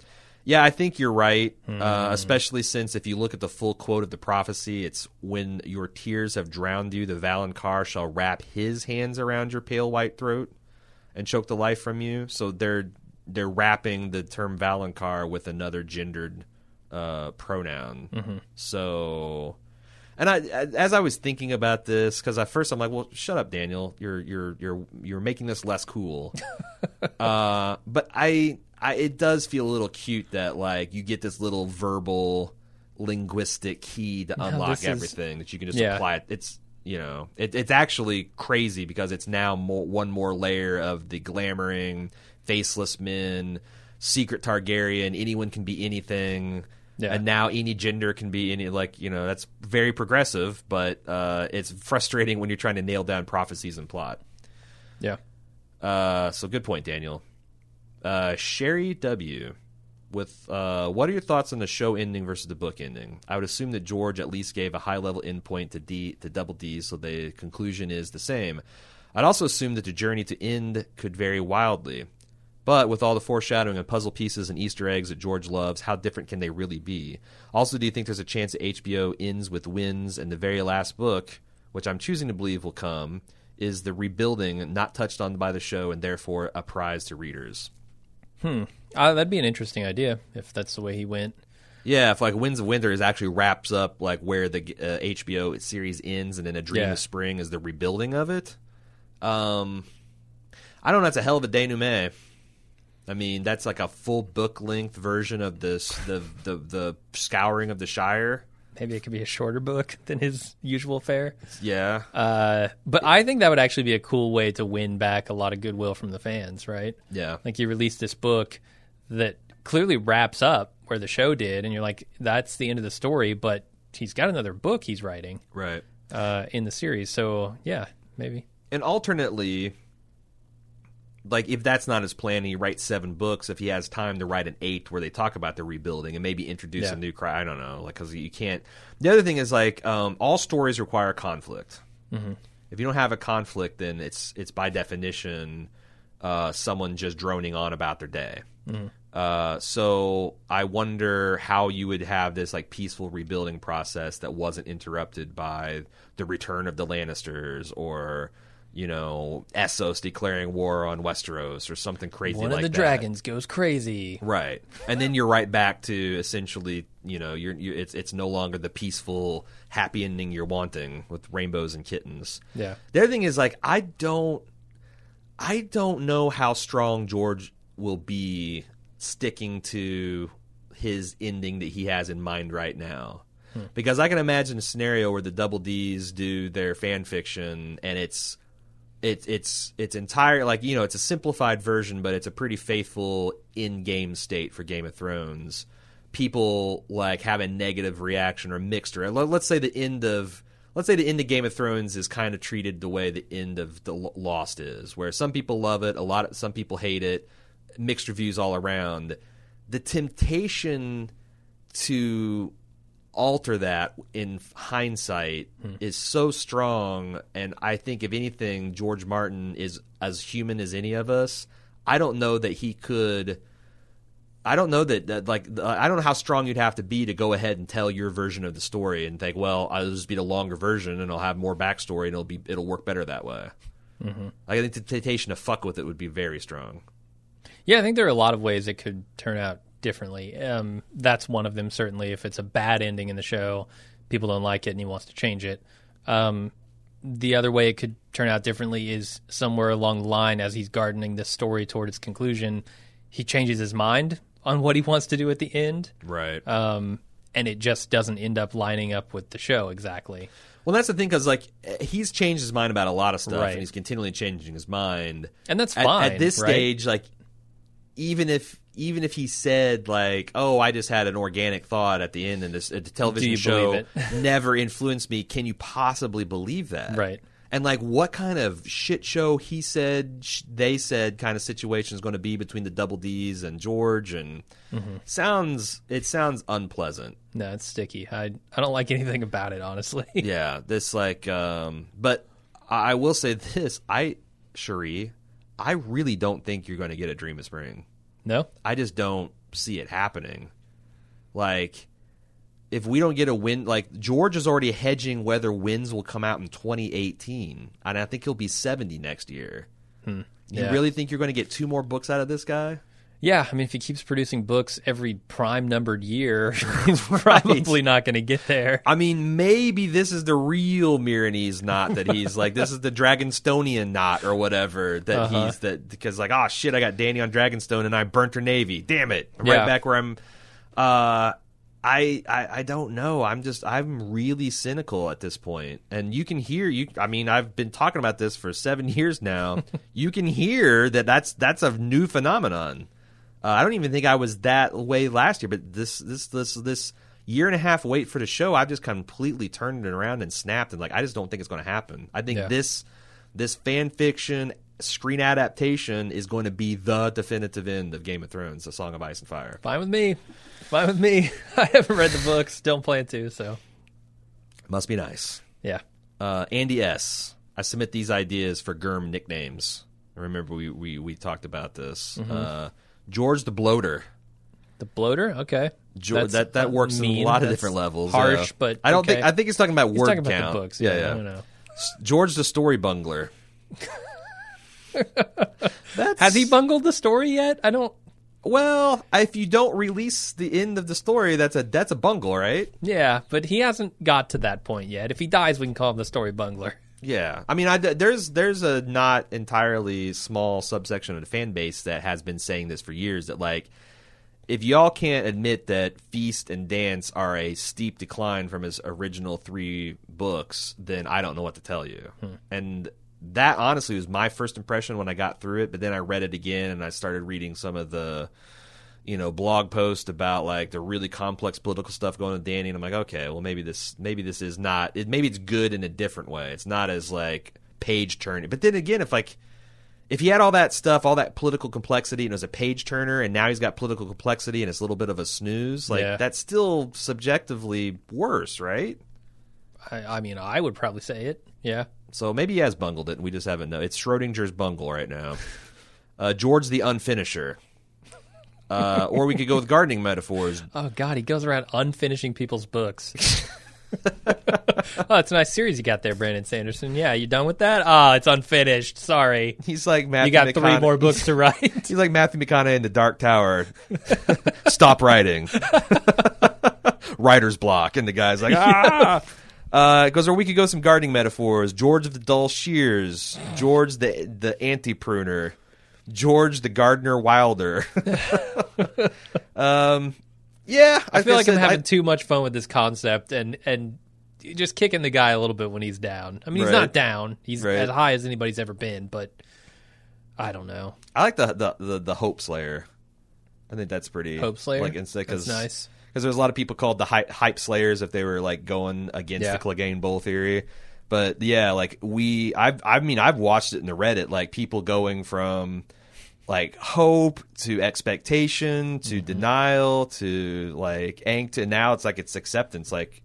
Yeah, I think you're right, uh, especially since if you look at the full quote of the prophecy, it's when your tears have drowned you, the valonqar shall wrap his hands around your pale white throat and choke the life from you. So they're they're wrapping the term valonqar with another gendered uh, pronoun. So, and I as I was thinking about this because at first I'm like, well, shut up, Daniel. You're you're you're you're making this less cool. <laughs> uh, but I, I it does feel a little cute that like you get this little verbal linguistic key to unlock this is- everything that you can just Yeah. apply it. It's you know, it, it's actually crazy because it's now more, one more layer of the glamoring, faceless men, secret Targaryen. Anyone can be anything, Yeah. and now any gender can be any. Like you know, that's very progressive, but uh, it's frustrating when you're trying to nail down prophecies and plot. Yeah. Uh, so good point, Daniel. Uh, Sherry W. With uh, what are your thoughts on the show ending versus the book ending? I would assume that George at least gave a high level endpoint to D to double D, so the conclusion is the same. I'd also assume that the journey to end could vary wildly. But with all the foreshadowing and puzzle pieces and Easter eggs that George loves, how different can they really be? Also, do you think there's a chance that HBO ends with Winds and the very last book, which I'm choosing to believe will come, is the rebuilding not touched on by the show and therefore a prize to readers? Uh, that'd be an interesting idea if that's the way he went. Yeah, if like Winds of Winter is actually wraps up like where the uh, HBO series ends, and then A Dream Yeah. of Spring is the rebuilding of it. Um, I don't know. It's a hell of a denouement. I mean, that's like a full book length version of this the the the scouring of the Shire. Maybe it could be a shorter book <laughs> than his usual fare. Yeah, Uh, but I think that would actually be a cool way to win back a lot of goodwill from the fans, right? yeah, Like you release this book that clearly wraps up where the show did, and you're like, that's the end of the story, but he's got another book he's writing right. uh, in the series. So, yeah, maybe. And alternately, like if that's not his plan, he writes seven books. If he has time to write an eighth where they talk about the rebuilding and maybe introduce Yeah. a new cry, I don't know, like because you can't. The other thing is like um, all stories require conflict. If you don't have a conflict, then it's it's by definition uh, someone just droning on about their day. Uh, so I wonder how you would have this like peaceful rebuilding process that wasn't interrupted by the return of the Lannisters or you know, Essos declaring war on Westeros or something crazy One like of the that. dragons goes crazy. Right, and then you're right back to essentially, you know, you're, you it's it's no longer the peaceful, happy ending you're wanting with rainbows and kittens. Yeah. The other thing is like I don't, I don't know how strong George will be sticking to his ending that he has in mind right now. Hmm. Because I can imagine a scenario where the Double D's do their fan fiction and it's it's it's it's entire like you know it's a simplified version but it's a pretty faithful in-game state for Game of Thrones. People like have a negative reaction or mixed or let- let's say the end of let's say the end of Game of Thrones is kind of treated the way the end of the Lost is, where some people love it, a lot of some people hate it, mixed reviews all around. The temptation to alter that in hindsight is so strong and i think if anything george martin is as human as any of us. I don't know that he could i don't know that, that like i don't know how strong you'd have to be to go ahead and tell your version of the story and think well i'll just be the longer version and i'll have more backstory and it'll be it'll work better that way. Mm-hmm. i think the temptation to fuck with it would be very strong. Yeah, I think there are a lot of ways it could turn out differently. Um, that's one of them, certainly. If it's a bad ending in the show, people don't like it and he wants to change it. Um, the other way it could turn out differently is somewhere along the line, as he's gardening this story toward its conclusion, he changes his mind on what he wants to do at the end. right Um, and it just doesn't end up lining up with the show exactly. Well, that's the thing because like he's changed his mind about a lot of stuff, Right. and he's continually changing his mind. And that's At- fine. at, this right? stage. Like, even if even if he said like, "Oh, I just had an organic thought at the end, and this uh, the television you show <laughs> never influenced me," can you possibly believe that? Right. And like, what kind of shit show he said, sh- they said, kind of situation is going to be between the Double D's and George, and Mm-hmm. sounds it sounds unpleasant. No, it's sticky. I I don't like <laughs> anything about it, honestly. <laughs> yeah, this like, um, but I I will say this: I, Cherie, I really don't think you're going to get a Dream of Spring. No? I just don't see it happening. Like, if we don't get a win, like George is already hedging whether Winds will come out in 2018, and I think he'll be 70 next year. Hmm. You Yeah. really think you're going to get two more books out of this guy? Yeah, I mean, if he keeps producing books every prime numbered year, <laughs> he's probably not going to get there. I mean, maybe this is the real Meereenese knot that he's <laughs> like. This is the Dragonstonian knot or whatever that Uh-huh. he's that because like, oh shit, I got Danny on Dragonstone and I burnt her navy. Damn it, I'm right back where I'm. Uh, I, I I don't know. I'm just I'm really cynical at this point, and you can hear you. I mean, I've been talking about this for seven <laughs> years now. you can hear that that's that's a new phenomenon. Uh, I don't even think I was that way last year, but this this this this year and a half wait for the show, I've just completely turned it around and snapped, and like I just don't think it's going to happen. I think Yeah. this this fan fiction screen adaptation is going to be the definitive end of Game of Thrones, The Song of Ice and Fire. Fine with me. Fine with me. <laughs> I haven't read the books. Don't plan to. So Must be nice. yeah. Uh, Andy S. I submit these ideas for Germ nicknames. Remember we we, we talked about this. Mm-hmm. Uh, George the Bloater. The bloater. Okay. That's that that works in a mean. lot of That's different levels. Harsh, yeah. but I don't okay. think I think he's talking about He's word talking about count. the books. Yeah, Yeah, yeah. I don't know. George the story bungler. That's, <laughs> Has he bungled the story yet? I don't. Well, if you don't release the end of the story, that's a that's a bungle, right? Yeah, but he hasn't got to that point yet. If he dies, we can call him the story bungler. Yeah, I mean, I, there's there's a not entirely small subsection of the fan base that has been saying this for years. That like, if y'all can't admit that Feast and Dance are a steep decline from his original three books, then I don't know what to tell you. Hmm. And that honestly was my first impression when I got through it. But then I read it again and I started reading some of the you know blog post about like the really complex political stuff going on with Danny, and I'm like, okay, well maybe this maybe this is not it, maybe it's good in a different way. It's not as like page turning. But then again, if like if he had all that stuff, all that political complexity, and it was a page turner, and now he's got political complexity and it's a little bit of a snooze, like Yeah. that's still subjectively worse, right? I, I mean, I would probably say it. Yeah. So maybe he has bungled it, and we just haven't know. It's Schrodinger's bungle right now. <laughs> Uh, George the unfinisher. Uh, or we could go with gardening metaphors. <laughs> Oh God, he goes around unfinishing people's books. <laughs> Oh, it's a nice series you got there, Brandon Sanderson. Yeah, you done with that? Ah, it's unfinished. Sorry. He's like Matthew You got three more books to write. He's like Matthew McConaughey in the Dark Tower. <laughs> Stop writing. Writer's block, and the guy's like, ah. Uh, goes a week ago. Some gardening metaphors: George of the dull shears, George the the anti pruner, George the gardener wilder. <laughs> um, yeah, I feel like I'm having I- too much fun with this concept and and just kicking the guy a little bit when he's down. I mean, he's Right. not down. He's Right. as high as anybody's ever been, but I don't know. I like the the the, the Hope Slayer. I think that's pretty Hope Slayer? Like instead because That's nice. because there's a lot of people called the hype, hype Slayers if they were like going against Yeah. the Clegane Bowl theory. But yeah, like we, I, I mean, I've watched it in the Reddit, like people going from like hope to expectation to Mm-hmm. denial to like angst, and now it's like it's acceptance. Like,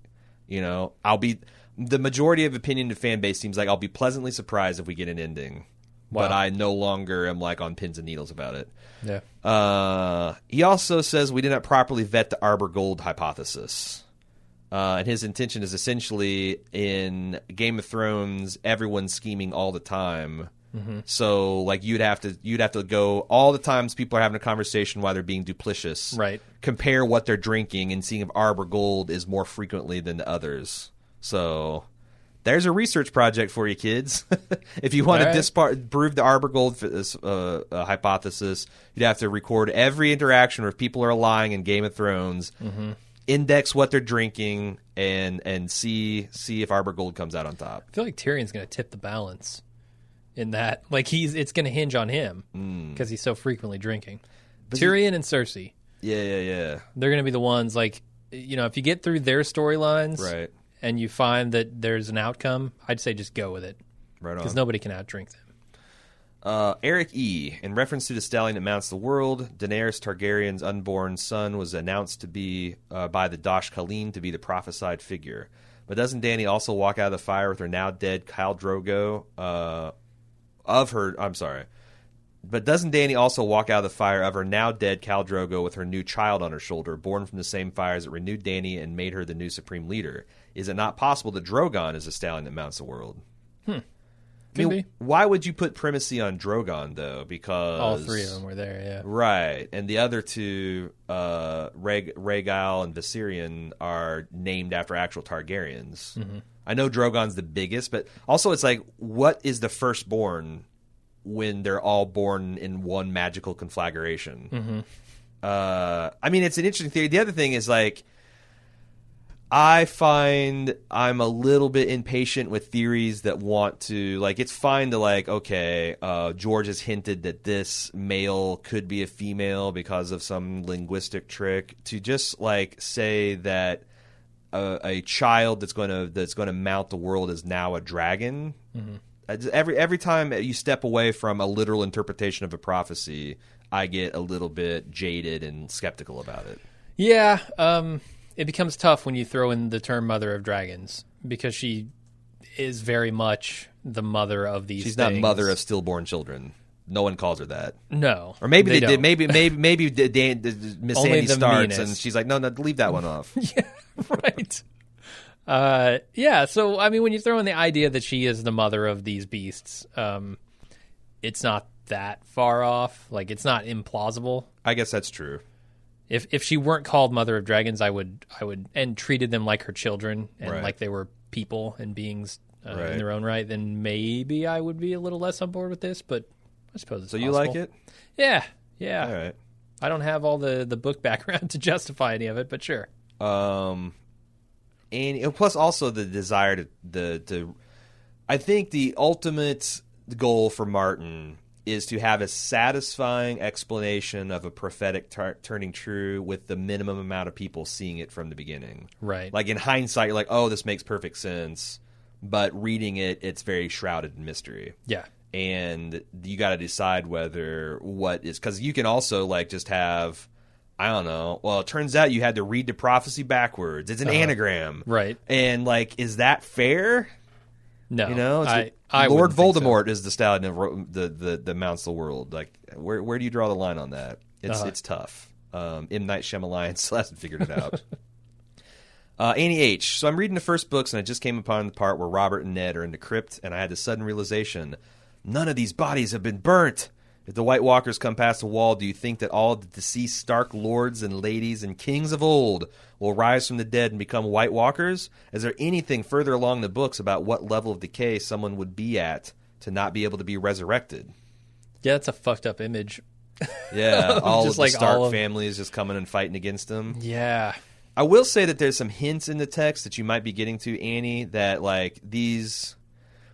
you know, I'll be the majority of opinion and fan base seems like I'll be pleasantly surprised if we get an ending, but I no longer am like on pins and needles about it. Yeah. Uh, he also says we did not properly vet the Arbor Gold hypothesis. Uh, and his intention is essentially in Game of Thrones, everyone's scheming all the time. So, like, you'd have to you'd have to go all the times people are having a conversation while they're being duplicitous. Right. Compare what they're drinking and seeing if Arbor Gold is more frequently than the others. So, there's a research project for you, kids. <laughs> if you want All to right. dispar- prove the Arbor Gold uh, uh, hypothesis, you'd have to record every interaction where people are lying in Game of Thrones, Mm-hmm. Index what they're drinking, and and see see if Arbor Gold comes out on top. I feel like Tyrion's going to tip the balance in that. Like he's it's going to hinge on him Mm. because he's so frequently drinking. But Tyrion and Cersei, Yeah, yeah, yeah. they're going to be the ones like you know if you get through their storylines Right, and you find that there's an outcome, I'd say just go with it right because nobody can outdrink them. Uh, Eric E. In reference to the stallion that mounts the world, Daenerys Targaryen's unborn son was announced to be uh, by the Dosh Khaleen to be the prophesied figure. But doesn't Danny also walk out of the fire with her now dead Khal Drogo? Uh, of her, I'm sorry. But doesn't Danny also walk out of the fire of her now dead Khal Drogo with her new child on her shoulder, born from the same fires that renewed Danny and made her the new supreme leader? Is it not possible that Drogon is the stallion that mounts the world? Could I mean. Why would you put primacy on Drogon though? Because All three of them were there. Yeah. right? And the other two, uh, Reg- Rhaegal and Viserion, are named after actual Targaryens. Mm-hmm. I know Drogon's the biggest, but also it's like, what is the firstborn when they're all born in one magical conflagration? Mm-hmm. Uh, I mean, it's an interesting theory. The other thing is like. I find I'm a little bit impatient with theories that want to like it's fine to like okay uh, George has hinted that this male could be a female because of some linguistic trick to just like say that a, a child that's going to that's going to mount the world is now a dragon. Just- every every time you step away from a literal interpretation of a prophecy I get a little bit jaded and skeptical about it. Yeah, um, it becomes tough when you throw in the term "mother of dragons" because she is very much the mother of these. She's not things. mother of stillborn children. No one calls her that. no, Or maybe they, did. Maybe maybe <laughs> maybe Dan, Miss Sandy starts and she's like, no, no, leave that one off. <laughs> yeah, right. Uh, yeah. So I mean, when you throw in the idea that she is the mother of these beasts, um, it's not that far off. Like it's not implausible. I guess that's true. If if she weren't called mother of dragons, I would I would and treated them like her children and Right. like they were people and beings uh, Right. in their own right. Then maybe I would be a little less on board with this. But I suppose it's So you like it? Yeah. Yeah. All right. I don't have all the the book <laughs> background to justify any of it, but sure. Um, and plus also the desire to the to. I think the ultimate goal for Martin is to have a satisfying explanation of a prophetic tar- turning true with the minimum amount of people seeing it from the beginning. Right. Like in hindsight, you're like, oh, this makes perfect sense. But reading it, it's very shrouded in mystery. yeah. And you got to decide whether what is because you can also like just have, I don't know. Well, it turns out you had to read the prophecy backwards. It's an anagram, Uh-huh. Right. And like, is that fair? No. You know, I, like- I Lord wouldn't so. Voldemort is the stallion ro- the, the the mounts the world. Like, where where do you draw the line on that? It's Uh-huh. it's tough. Um, M Night Shyamalan <laughs> still hasn't figured it out. <laughs> Uh, Annie H. So I'm reading the first books, and I just came upon the part where Robert and Ned are in the crypt, and I had the sudden realization: none of these bodies have been burnt. If the White Walkers come past the wall, do you think that all the deceased Stark lords and ladies and kings of old will rise from the dead and become White Walkers? Is there anything further along the books about what level of decay someone would be at to not be able to be resurrected? Yeah, that's a fucked up image. Yeah, <laughs> all Just of the like Stark of- families just coming and fighting against them. Yeah. I will say that there's some hints in the text that you might be getting to, Annie, that like these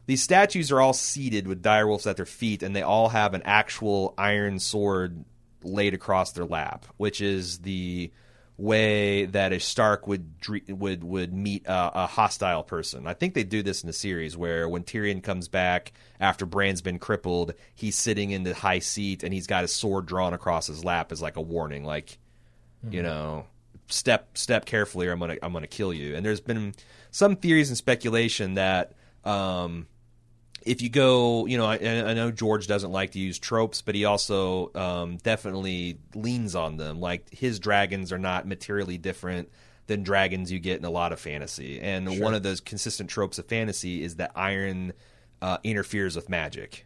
these statues are all seated with direwolves at their feet, and they all have an actual iron sword laid across their lap, which is the way that a Stark would would would meet a, a hostile person. I think they do this in the series where when Tyrion comes back after Bran's been crippled, he's sitting in the high seat and he's got his sword drawn across his lap as like a warning, like you know step step carefully or i'm gonna i'm gonna kill you and there's been some theories and speculation that um if you go you know I, I know george doesn't like to use tropes but he also um, definitely leans on them. Like his dragons are not materially different than dragons you get in a lot of fantasy. And one of those consistent tropes of fantasy is that iron uh, interferes with magic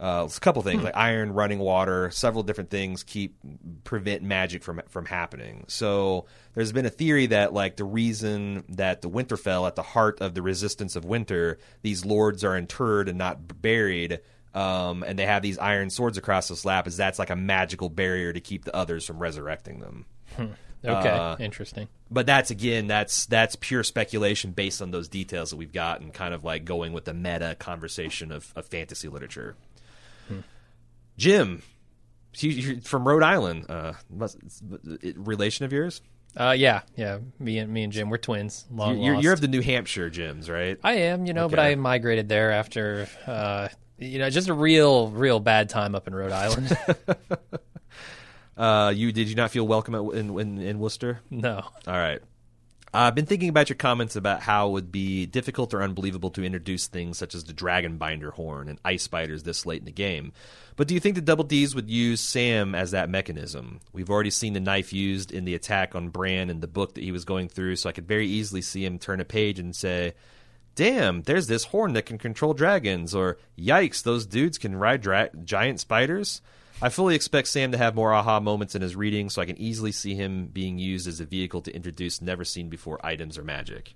uh, a couple things like iron, running water, several different things keep prevent magic from from happening. So there's been a theory that like the reason that the Winterfell at the heart of the resistance of winter, these lords are interred and not buried. Um, and they have these iron swords across this lap, is that's like a magical barrier to keep the others from resurrecting them. Okay. Uh, Interesting. But that's again, that's that's pure speculation based on those details that we've got, and kind of like going with the meta conversation of, of fantasy literature. Jim, you, you're from Rhode Island, uh, must, relation of yours? Uh, yeah, yeah. Me and me and Jim, we're twins. Long You're, lost. you're of the New Hampshire Jims, right? I am, you know, but I migrated there after, uh, you know, just a real, real bad time up in Rhode Island. <laughs> Uh, you did you not feel welcome at, in, in in Worcester? no. All right. I've been thinking about your comments about how it would be difficult or unbelievable to introduce things such as the dragon binder horn and ice spiders this late in the game. But do you think the Double D's would use Sam as that mechanism? We've already seen the knife used in the attack on Bran in the book that he was going through, so I could very easily see him turn a page and say, Damn, there's this horn that can control dragons, or Yikes, those dudes can ride dra- giant spiders. I fully expect Sam to have more aha moments in his reading, so I can easily see him being used as a vehicle to introduce never seen before items or magic.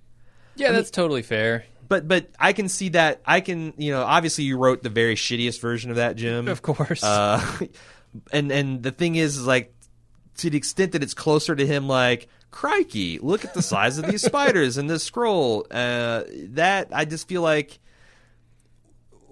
Yeah, that's totally fair. But but I can see that I can you know obviously you wrote the very shittiest version of that, Jim. Of course. Uh, <laughs> and and the thing is, is like to the extent that it's closer to him, like crikey, look at the size of these <laughs> spiders and this scroll. Uh, that I just feel like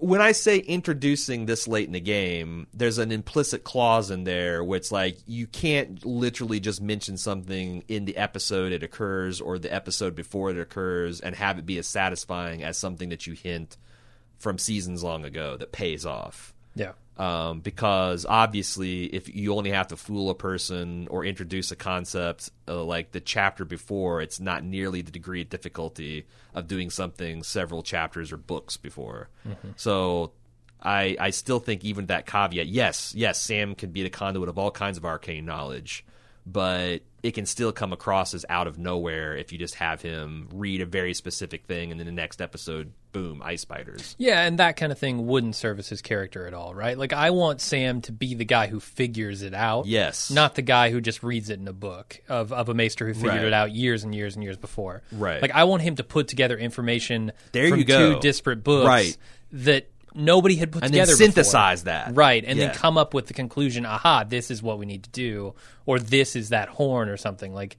when I say introducing this late in the game, there's an implicit clause in there where it's like you can't literally just mention something in the episode it occurs or the episode before it occurs and have it be as satisfying as something that you hint from seasons long ago that pays off yeah. Um, because obviously if you only have to fool a person or introduce a concept uh, like the chapter before it's not nearly the degree of difficulty of doing something several chapters or books before. So I, I still think even that caveat yes yes sam can be the conduit of all kinds of arcane knowledge but it can still come across as out of nowhere if you just have him read a very specific thing and then the next episode boom ice spiders Yeah, and that kind of thing wouldn't service his character at all, right? Like I want Sam to be the guy who figures it out. Yes. Not the guy who just reads it in a book of, of a maester who figured Right. it out years and years and years before. Right. Like I want him to put together information There from you go. two disparate books Right. that nobody had put and then together synthesize before. that Right, and Yeah. then come up with the conclusion, aha, this is what we need to do, or this is that horn or something. Like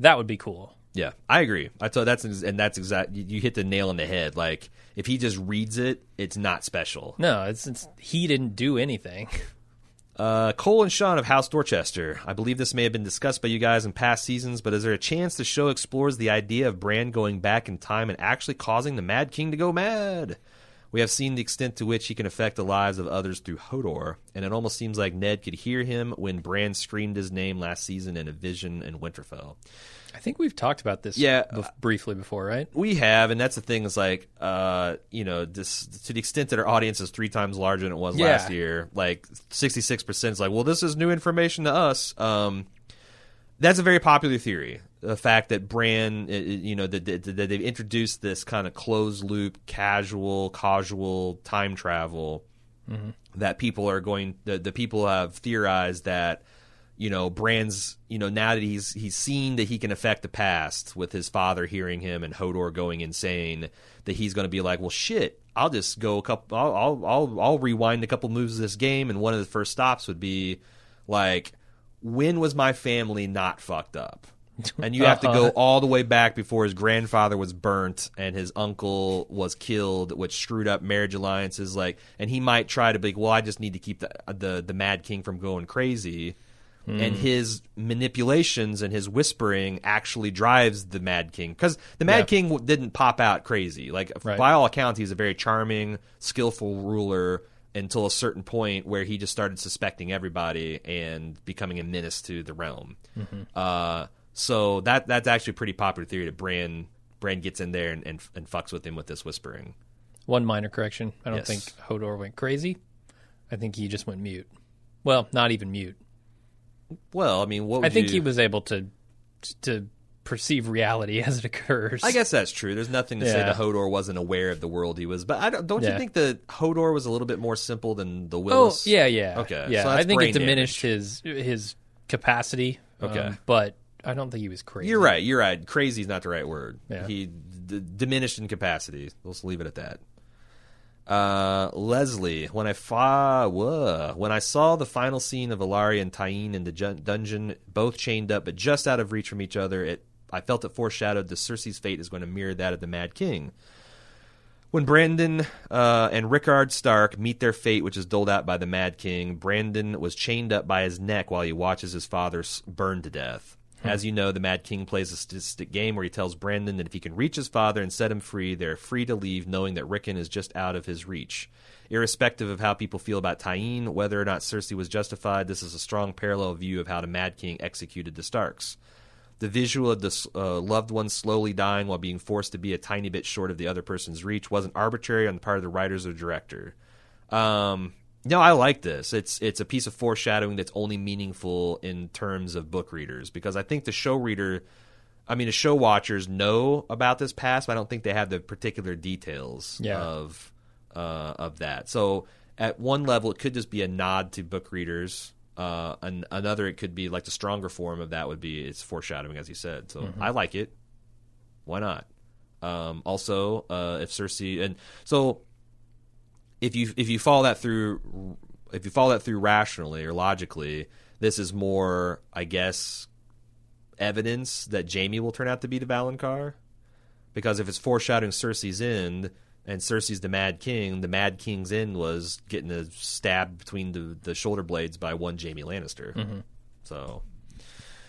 that would be cool. Yeah, I agree. I thought that's and that's exact. You, you hit the nail on the head. Like if he just reads it, it's not special. No, it's, it's he didn't do anything. <laughs> Uh, Cole and Sean of House Dorchester. I believe this may have been discussed by you guys in past seasons, but is there a chance the show explores the idea of Bran going back in time and actually causing the Mad King to go mad? We have seen the extent to which he can affect the lives of others through Hodor, and it almost seems like Ned could hear him when Bran screamed his name last season in a vision in Winterfell. I think we've talked about this Yeah. bef- briefly before, right? We have, and that's the thing. Is like, uh, you know, this to the extent that our audience is three times larger than it was Yeah. last year. Like, sixty six percent is like, well, this is new information to us. Um, that's a very popular theory. The fact that Bran, uh, you know, that, that, that they've introduced this kind of closed loop, casual, casual time travel that people are going. The, the people have theorized that you know Bran's you know now that he's he's seen that he can affect the past with his father hearing him and Hodor going insane that he's going to be like well shit I'll just go a couple I'll, I'll I'll I'll rewind a couple moves of this game and one of the first stops would be like when was my family not fucked up and you have to go <laughs> all the way back before his grandfather was burnt and his uncle was killed, which screwed up marriage alliances. Like, and he might try to be, like, well, I just need to keep the the, the Mad King from going crazy. And his manipulations and his whispering actually drives the Mad King because the Mad Yeah. King didn't pop out crazy. Like, Right. by all accounts, he's a very charming, skillful ruler until a certain point where he just started suspecting everybody and becoming a menace to the realm. Uh, so that that's actually a pretty popular theory that Bran Bran gets in there and, and, and fucks with him with this whispering. One minor correction. I don't Yes. think Hodor went crazy. I think he just went mute. Well, not even mute. Well, I mean, what would I think you- he was able to to perceive reality <laughs> as it occurs. I guess that's true. There's nothing to say Yeah. that Hodor wasn't aware of the world he was. But I don't, don't you think that Hodor was a little bit more simple than the Willis? Oh Willis? yeah, yeah. Okay, yeah. so I think it diminished his his capacity. Okay. um, but I don't think he was crazy. You're right. You're right. Crazy is not the right word. Yeah. He d- diminished in capacity. Let's leave it at that. Uh, Leslie, when I fa- whoa, when I saw the final scene of Ellaria and Tyene in the jun- dungeon, both chained up but just out of reach from each other, it I felt it foreshadowed that Cersei's fate is going to mirror that of the Mad King. When Brandon uh, and Rickard Stark meet their fate, which is doled out by the Mad King, Brandon was chained up by his neck while he watches his father burn to death. As you know, the Mad King plays a statistic game where he tells Brandon that if he can reach his father and set him free, they're free to leave, knowing that Rickon is just out of his reach. Irrespective of how people feel about Tyene, whether or not Cersei was justified, this is a strong parallel view of how the Mad King executed the Starks. The visual of the uh, loved one slowly dying while being forced to be a tiny bit short of the other person's reach wasn't arbitrary on the part of the writers or director. Um, no, I like this. It's it's a piece of foreshadowing that's only meaningful in terms of book readers because I think the show reader, I mean, the show watchers know about this past, but I don't think they have the particular details Yeah. of uh, of that. So at one level, it could just be a nod to book readers. Uh, an, another, it could be like the stronger form of that would be it's foreshadowing, as you said. So I like it. Why not? Um, also, uh, if Cersei and so if you if you follow that through if you follow that through rationally or logically, this is more, I guess, evidence that Jaime will turn out to be the Valonqar. Because if it's foreshadowing Cersei's end and Cersei's the Mad King, the Mad King's end was getting a stab between the, the shoulder blades by one Jaime Lannister. Mm-hmm. So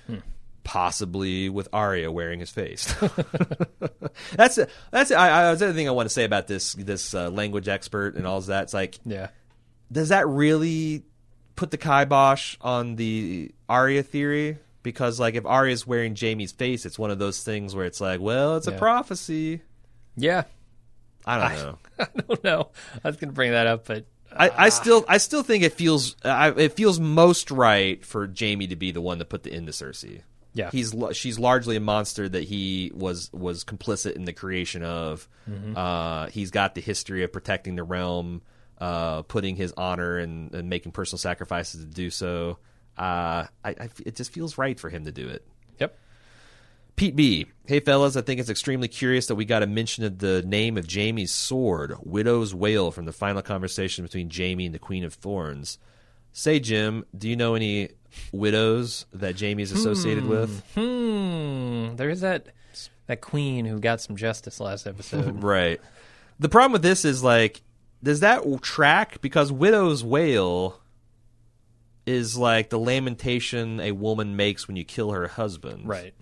hmm. Possibly with Arya wearing his face. <laughs> that's that's I, I, that's the other thing I want to say about this this uh, language expert and all of that. It's like Yeah. does that really put the kibosh on the Arya theory? Because like if Arya's wearing Jaime's face, it's one of those things where it's like, well, it's a prophecy. Yeah. I don't know. <laughs> I don't know. I was going to bring that up, but I, I still I still think it feels I, it feels most right for Jaime to be the one to put the end to Cersei. Yeah. he's she's largely a monster that he was was complicit in the creation of. Uh, he's got the history of protecting the realm, uh, putting his honor and, and making personal sacrifices to do so. Uh, I, I it just feels right for him to do it. yep. Pete B. Hey, fellas, I think it's extremely curious that we got a mention of the name of Jaime's sword, Widow's Wail, from the final conversation between Jaime and the Queen of Thorns. Say, Jim, do you know any widows that Jaime's associated with? Hmm. There's that that queen who got some justice last episode. <laughs> Right. The problem with this is, like, does that track? Because Widow's Wail is like the lamentation a woman makes when you kill her husband. right.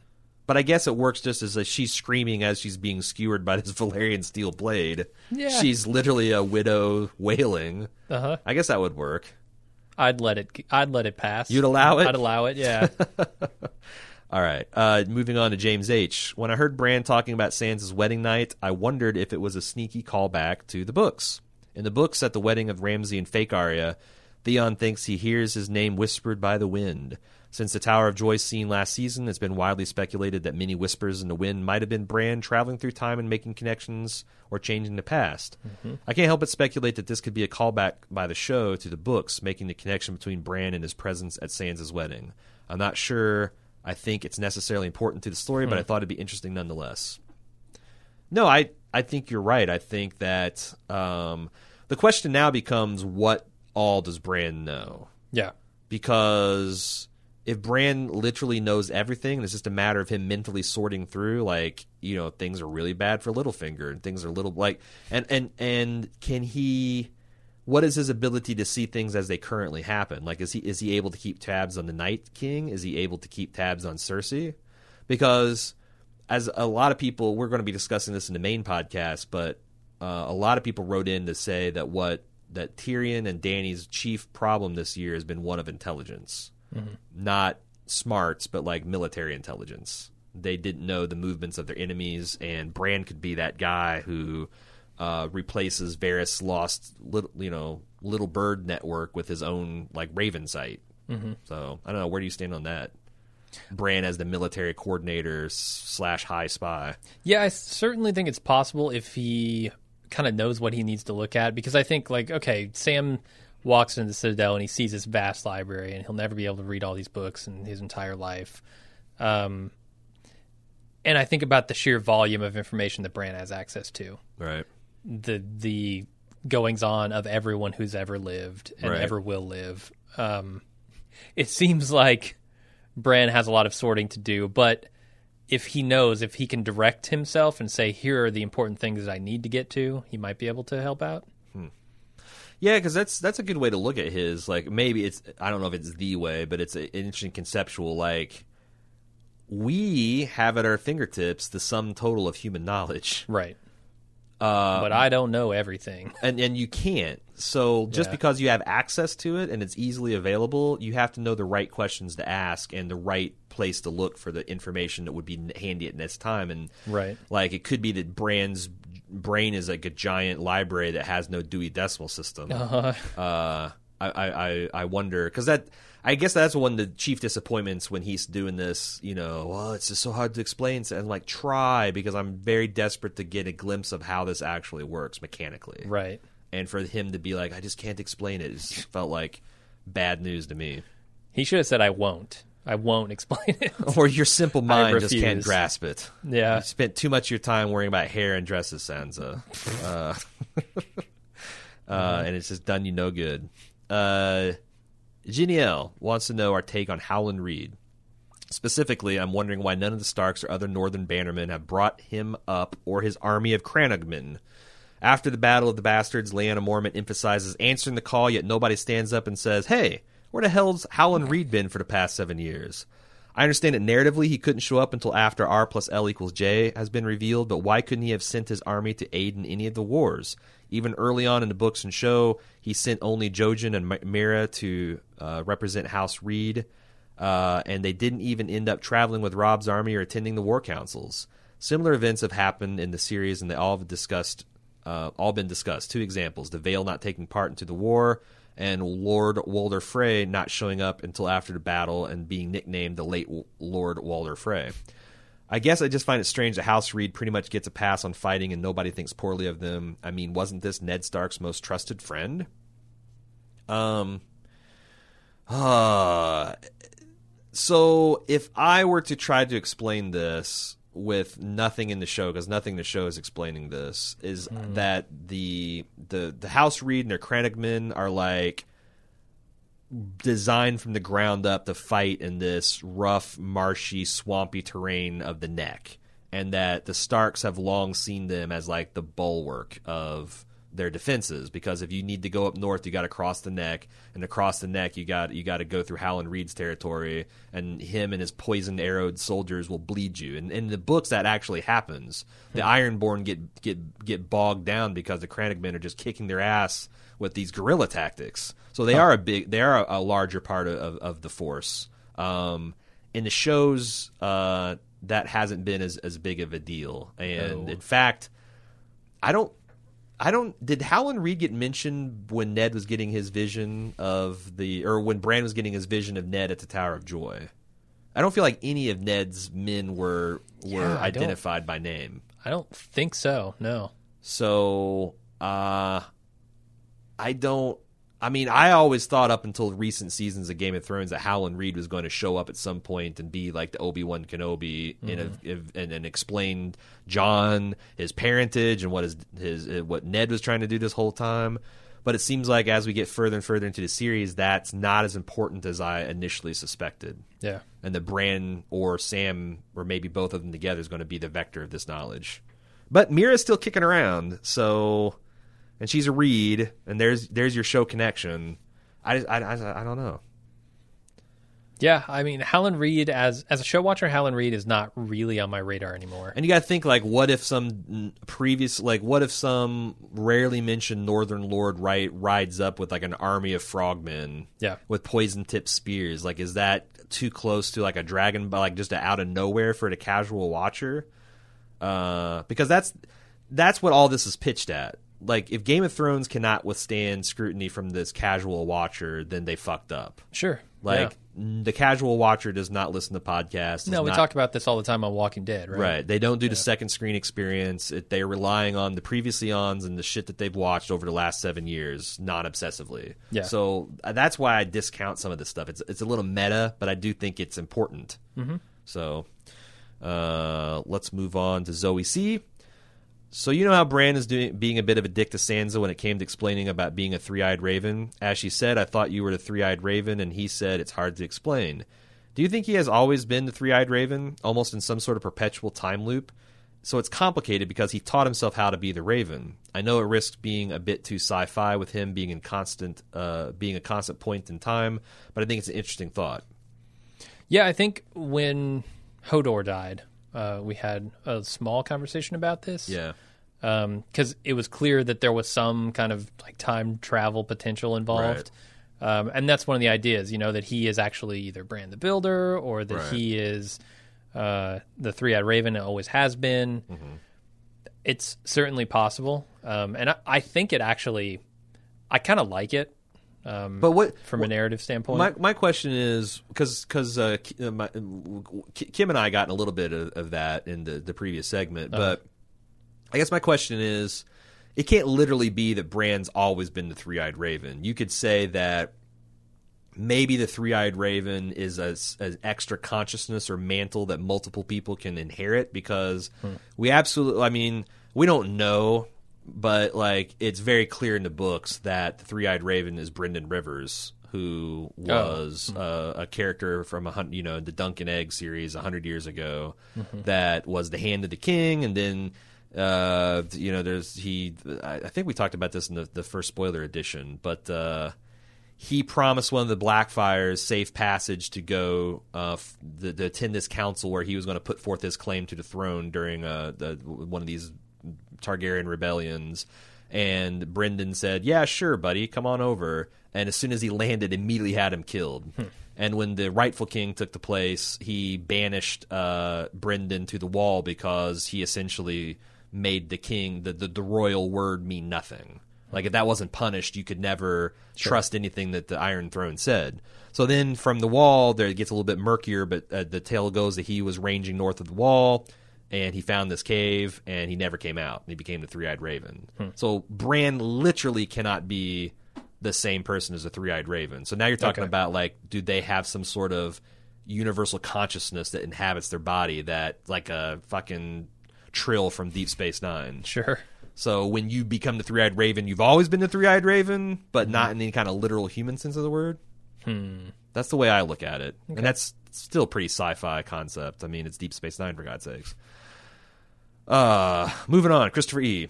But I guess it works just as a, she's screaming as she's being skewered by this <laughs> Valyrian steel blade. Yeah. She's literally a widow wailing. Uh huh. I guess that would work. I'd let it. I'd let it pass. You'd allow it? I'd allow it. Yeah. <laughs> All right. Uh, moving on to James H. When I heard Bran talking about Sansa's wedding night, I wondered if it was a sneaky callback to the books. In the books, at the wedding of Ramsay and fake Arya, Theon thinks he hears his name whispered by the wind. Since the Tower of Joy scene last season, it's been widely speculated that many whispers in the wind might have been Bran traveling through time and making connections or changing the past. I can't help but speculate that this could be a callback by the show to the books, making the connection between Bran and his presence at Sansa's wedding. I'm not sure I think it's necessarily important to the story, but I thought it'd be interesting nonetheless. No, I I think you're right. I think that um, the question now becomes what all does Bran know? Yeah. Because if Bran literally knows everything, and it's just a matter of him mentally sorting through, like you know, things are really bad for Littlefinger, and things are little like, and and and can he? What is his ability to see things as they currently happen? Like, is he is he able to keep tabs on the Night King? Is he able to keep tabs on Cersei? Because as a lot of people, we're going to be discussing this in the main podcast, but uh, a lot of people wrote in to say that what that Tyrion and Dany's chief problem this year has been one of intelligence, not smarts, but like military intelligence. They didn't know the movements of their enemies, and Bran could be that guy who uh, replaces Varys' lost little, you know, little bird network with his own like Raven sight. Mm-hmm. So I don't know. Where do you stand on that? Bran as the military coordinator slash high spy. Yeah, I certainly think it's possible if he kind of knows what he needs to look at because I think like okay, Sam walks into the Citadel and he sees this vast library and he'll never be able to read all these books in his entire life. Um, and I think about the sheer volume of information that Bran has access to. Right. the the goings on of everyone who's ever lived and Right. ever will live. Um, it seems like Bran has a lot of sorting to do, but if he knows, if he can direct himself and say, "Here are the important things that I need to get to," he might be able to help out. Yeah, because that's that's a good way to look at his. Like maybe it's I don't know if it's the way, but it's an interesting conceptual. Like we have at our fingertips the sum total of human knowledge, Right. uh, but I don't know everything. <laughs> and and you can't. So just Yeah. because you have access to it and it's easily available, you have to know the right questions to ask and the right place to look for the information that would be handy at this time. And Right. like it could be that Bran's brain is like a giant library that has no Dewey Decimal System. Uh-huh. uh, I, I, I- I wonder because that I guess that's one of the chief disappointments when he's doing this. You know, well, it's just so hard to explain. And like, try because I'm very desperate to get a glimpse of how this actually works mechanically. right. And for him to be like, I just can't explain it, it felt like bad news to me. He should have said, "I won't. I won't explain it." <laughs> Or your simple mind just can't grasp it. yeah. You spent too much of your time worrying about hair and dresses, Sansa. <laughs> uh, <laughs> uh, and it's just done you no good. Uh, Geniel wants to know our take on Howland Reed. Specifically, I'm wondering why none of the Starks or other Northern bannermen have brought him up or his army of crannogmen. After the Battle of the Bastards, Lyanna Mormont emphasizes answering the call, yet nobody stands up and says, Hey, where the hell's Howland Reed been for the past seven years? I understand that narratively he couldn't show up until after R plus L equals J has been revealed, but why couldn't he have sent his army to aid in any of the wars? Even early on in the books and show, he sent only Jojen and Meera to uh, represent House Reed, uh, and they didn't even end up traveling with Robb's army or attending the war councils. Similar events have happened in the series, and they all have discussed, uh, all been discussed. Two examples: the Vale not taking part into the war, and Lord Walder Frey not showing up until after the battle and being nicknamed the late Lord Walder Frey. I guess I just find it strange that House Reed pretty much gets a pass on fighting and nobody thinks poorly of them. I mean, wasn't this Ned Stark's most trusted friend? Um uh so if I were to try to explain this with nothing in the show because nothing in the show is explaining this is hmm. that the the the House Reed and their crannogmen are like designed from the ground up to fight in this rough, marshy, swampy terrain of the neck, and that the Starks have long seen them as like the bulwark of their defenses. Because if you need to go up north, you got to cross the neck, and across the neck, you got you got to go through Howland Reed's territory, and him and his poisoned arrowed soldiers will bleed you. And in the books, that actually happens. The Ironborn get get get bogged down because the crannogmen are just kicking their ass with these guerrilla tactics. So they are a big, they are a, larger part of, of, of the force. Um, in the shows, uh, that hasn't been as, as big of a deal. And Oh. in fact, I don't, I don't. Did Howland Reed get mentioned when Ned was getting his vision of the, or when Bran was getting his vision of Ned at the Tower of Joy? I don't feel like any of Ned's men were were Yeah, identified by name. I don't think so. No. So, uh, I don't. I mean, I always thought up until recent seasons of Game of Thrones that Howland Reed was going to show up at some point and be like the Obi Wan Kenobi and, Mm-hmm. and and explain Jon his parentage and what his his uh, what Ned was trying to do this whole time. But it seems like as we get further and further into the series, that's not as important as I initially suspected. Yeah. And the Bran or Sam or maybe both of them together is going to be the vector of this knowledge. But Meera's still kicking around, so and she's a Reed, and there's there's your show connection. I I, I, I don't know. Yeah, I mean, Howland Reed as as a show watcher, Howland Reed is not really on my radar anymore. And you got to think like, what if some previous like, what if some rarely mentioned Northern Lord right rides up with like an army of frogmen, Yeah. with poison tipped spears? Like, is that too close to like a dragon, like just a out of nowhere for the casual watcher? Uh, because that's that's what all this is pitched at. Like, if Game of Thrones cannot withstand scrutiny from this casual watcher, then they fucked up. Sure. Like, n- the casual watcher does not listen to podcasts. no, we not- talk about this all the time on Walking Dead, right? Right. They don't do the second screen experience. It, they're relying on the previously ons and the shit that they've watched over the last seven years, non obsessively. Yeah. So uh, that's why I discount some of this stuff. It's it's a little meta, but I do think it's important. Mm-hmm. So uh, let's move on to Zoe C. So you know how Bran is doing, being a bit of a dick to Sansa when it came to explaining about being a three-eyed raven. As she said, "I thought you were the three-eyed raven," and he said, "It's hard to explain." Do you think he has always been the three-eyed raven, almost in some sort of perpetual time loop? So it's complicated because he taught himself how to be the raven. I know it risks being a bit too sci-fi with him being in constant, uh, being a constant point in time, but I think it's an interesting thought. Yeah, I think when Hodor died, uh, we had a small conversation about this. Yeah, because it was clear that there was some kind of like time travel potential involved. Um, and that's one of the ideas, you know, that he is actually either Bran the Builder or that Right. he is uh, the Three Eyed Raven. It always has been. It's certainly possible, um, and I, I think it actually, I kind of like it but what from a narrative standpoint. My my question is because because uh, uh, Kim and I got in a little bit of, of that in the, the previous segment, but I guess my question is, it can't literally be that Bran's always been the three eyed raven. You could say that maybe the three eyed raven is an extra consciousness or mantle that multiple people can inherit because we absolutely, I mean, we don't know, but like it's very clear in the books that the three eyed raven is Brynden Rivers. Who was uh, a character from a you know the Dunk and Egg series a hundred years ago that was the hand of the king, and then uh, you know there's he I, I think we talked about this in the, the first spoiler edition, but uh, he promised one of the Blackfyres safe passage to go uh, f- the, to attend this council where he was going to put forth his claim to the throne during uh, the, one of these Targaryen rebellions. And Brynden said, "Yeah, sure, buddy, come on over." And as soon as he landed, immediately had him killed. And when the rightful king took the place, he banished uh, Brynden to the wall because he essentially made the king the, the, the royal word mean nothing. Like if that wasn't punished, you could never trust anything that the Iron Throne said. So then from the wall, there it gets a little bit murkier, but uh, the tale goes that he was ranging north of the wall, and he found this cave, and he never came out. And he became the Three-Eyed Raven. So Bran literally cannot be the same person as the Three-Eyed Raven. So now you're talking Okay. about like, do they have some sort of universal consciousness that inhabits their body that like a fucking Trill from Deep Space Nine? sure. So when you become the three-eyed raven, you've always been the three-eyed raven, but not in any kind of literal human sense of the word. Hmm. That's the way I look at it, and that's still a pretty sci-fi concept. I mean, it's Deep Space Nine for God's sakes. Uh, moving on, Christopher E.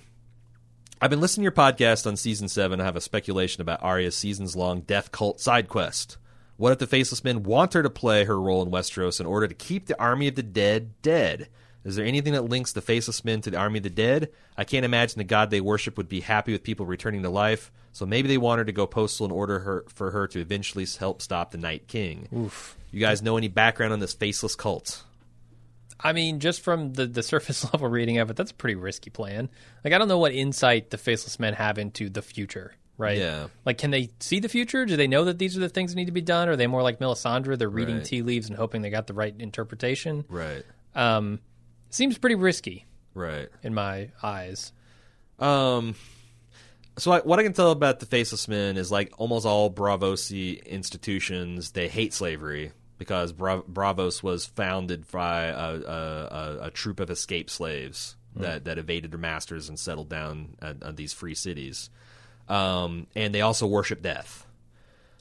I've been listening to your podcast on season seven. I have a speculation about Arya's seasons-long death cult side quest. What if the Faceless Men want her to play her role in Westeros in order to keep the army of the dead dead? Is there anything that links the Faceless Men to the army of the dead? I can't imagine the god they worship would be happy with people returning to life, so maybe they want her to go postal in order her, for her to eventually help stop the Night King. Oof. You guys know any background on this Faceless cult? I mean, just from the, the <laughs> surface level reading of it, that's a pretty risky plan. Like, I don't know what insight the Faceless Men have into the future, right? Yeah. Like, can they see the future? Do they know that these are the things that need to be done? Are they more like Melisandre? They're reading Right. tea leaves and hoping they got the right interpretation. Right. Um, seems pretty risky Right. in my eyes. Um, so I, what I can tell about the Faceless Men is like almost all Braavosi institutions, they hate slavery because Bra- Braavos was founded by a, a, a, troop of escaped slaves that, that evaded their masters and settled down at, at these free cities. Um, and they also worship death.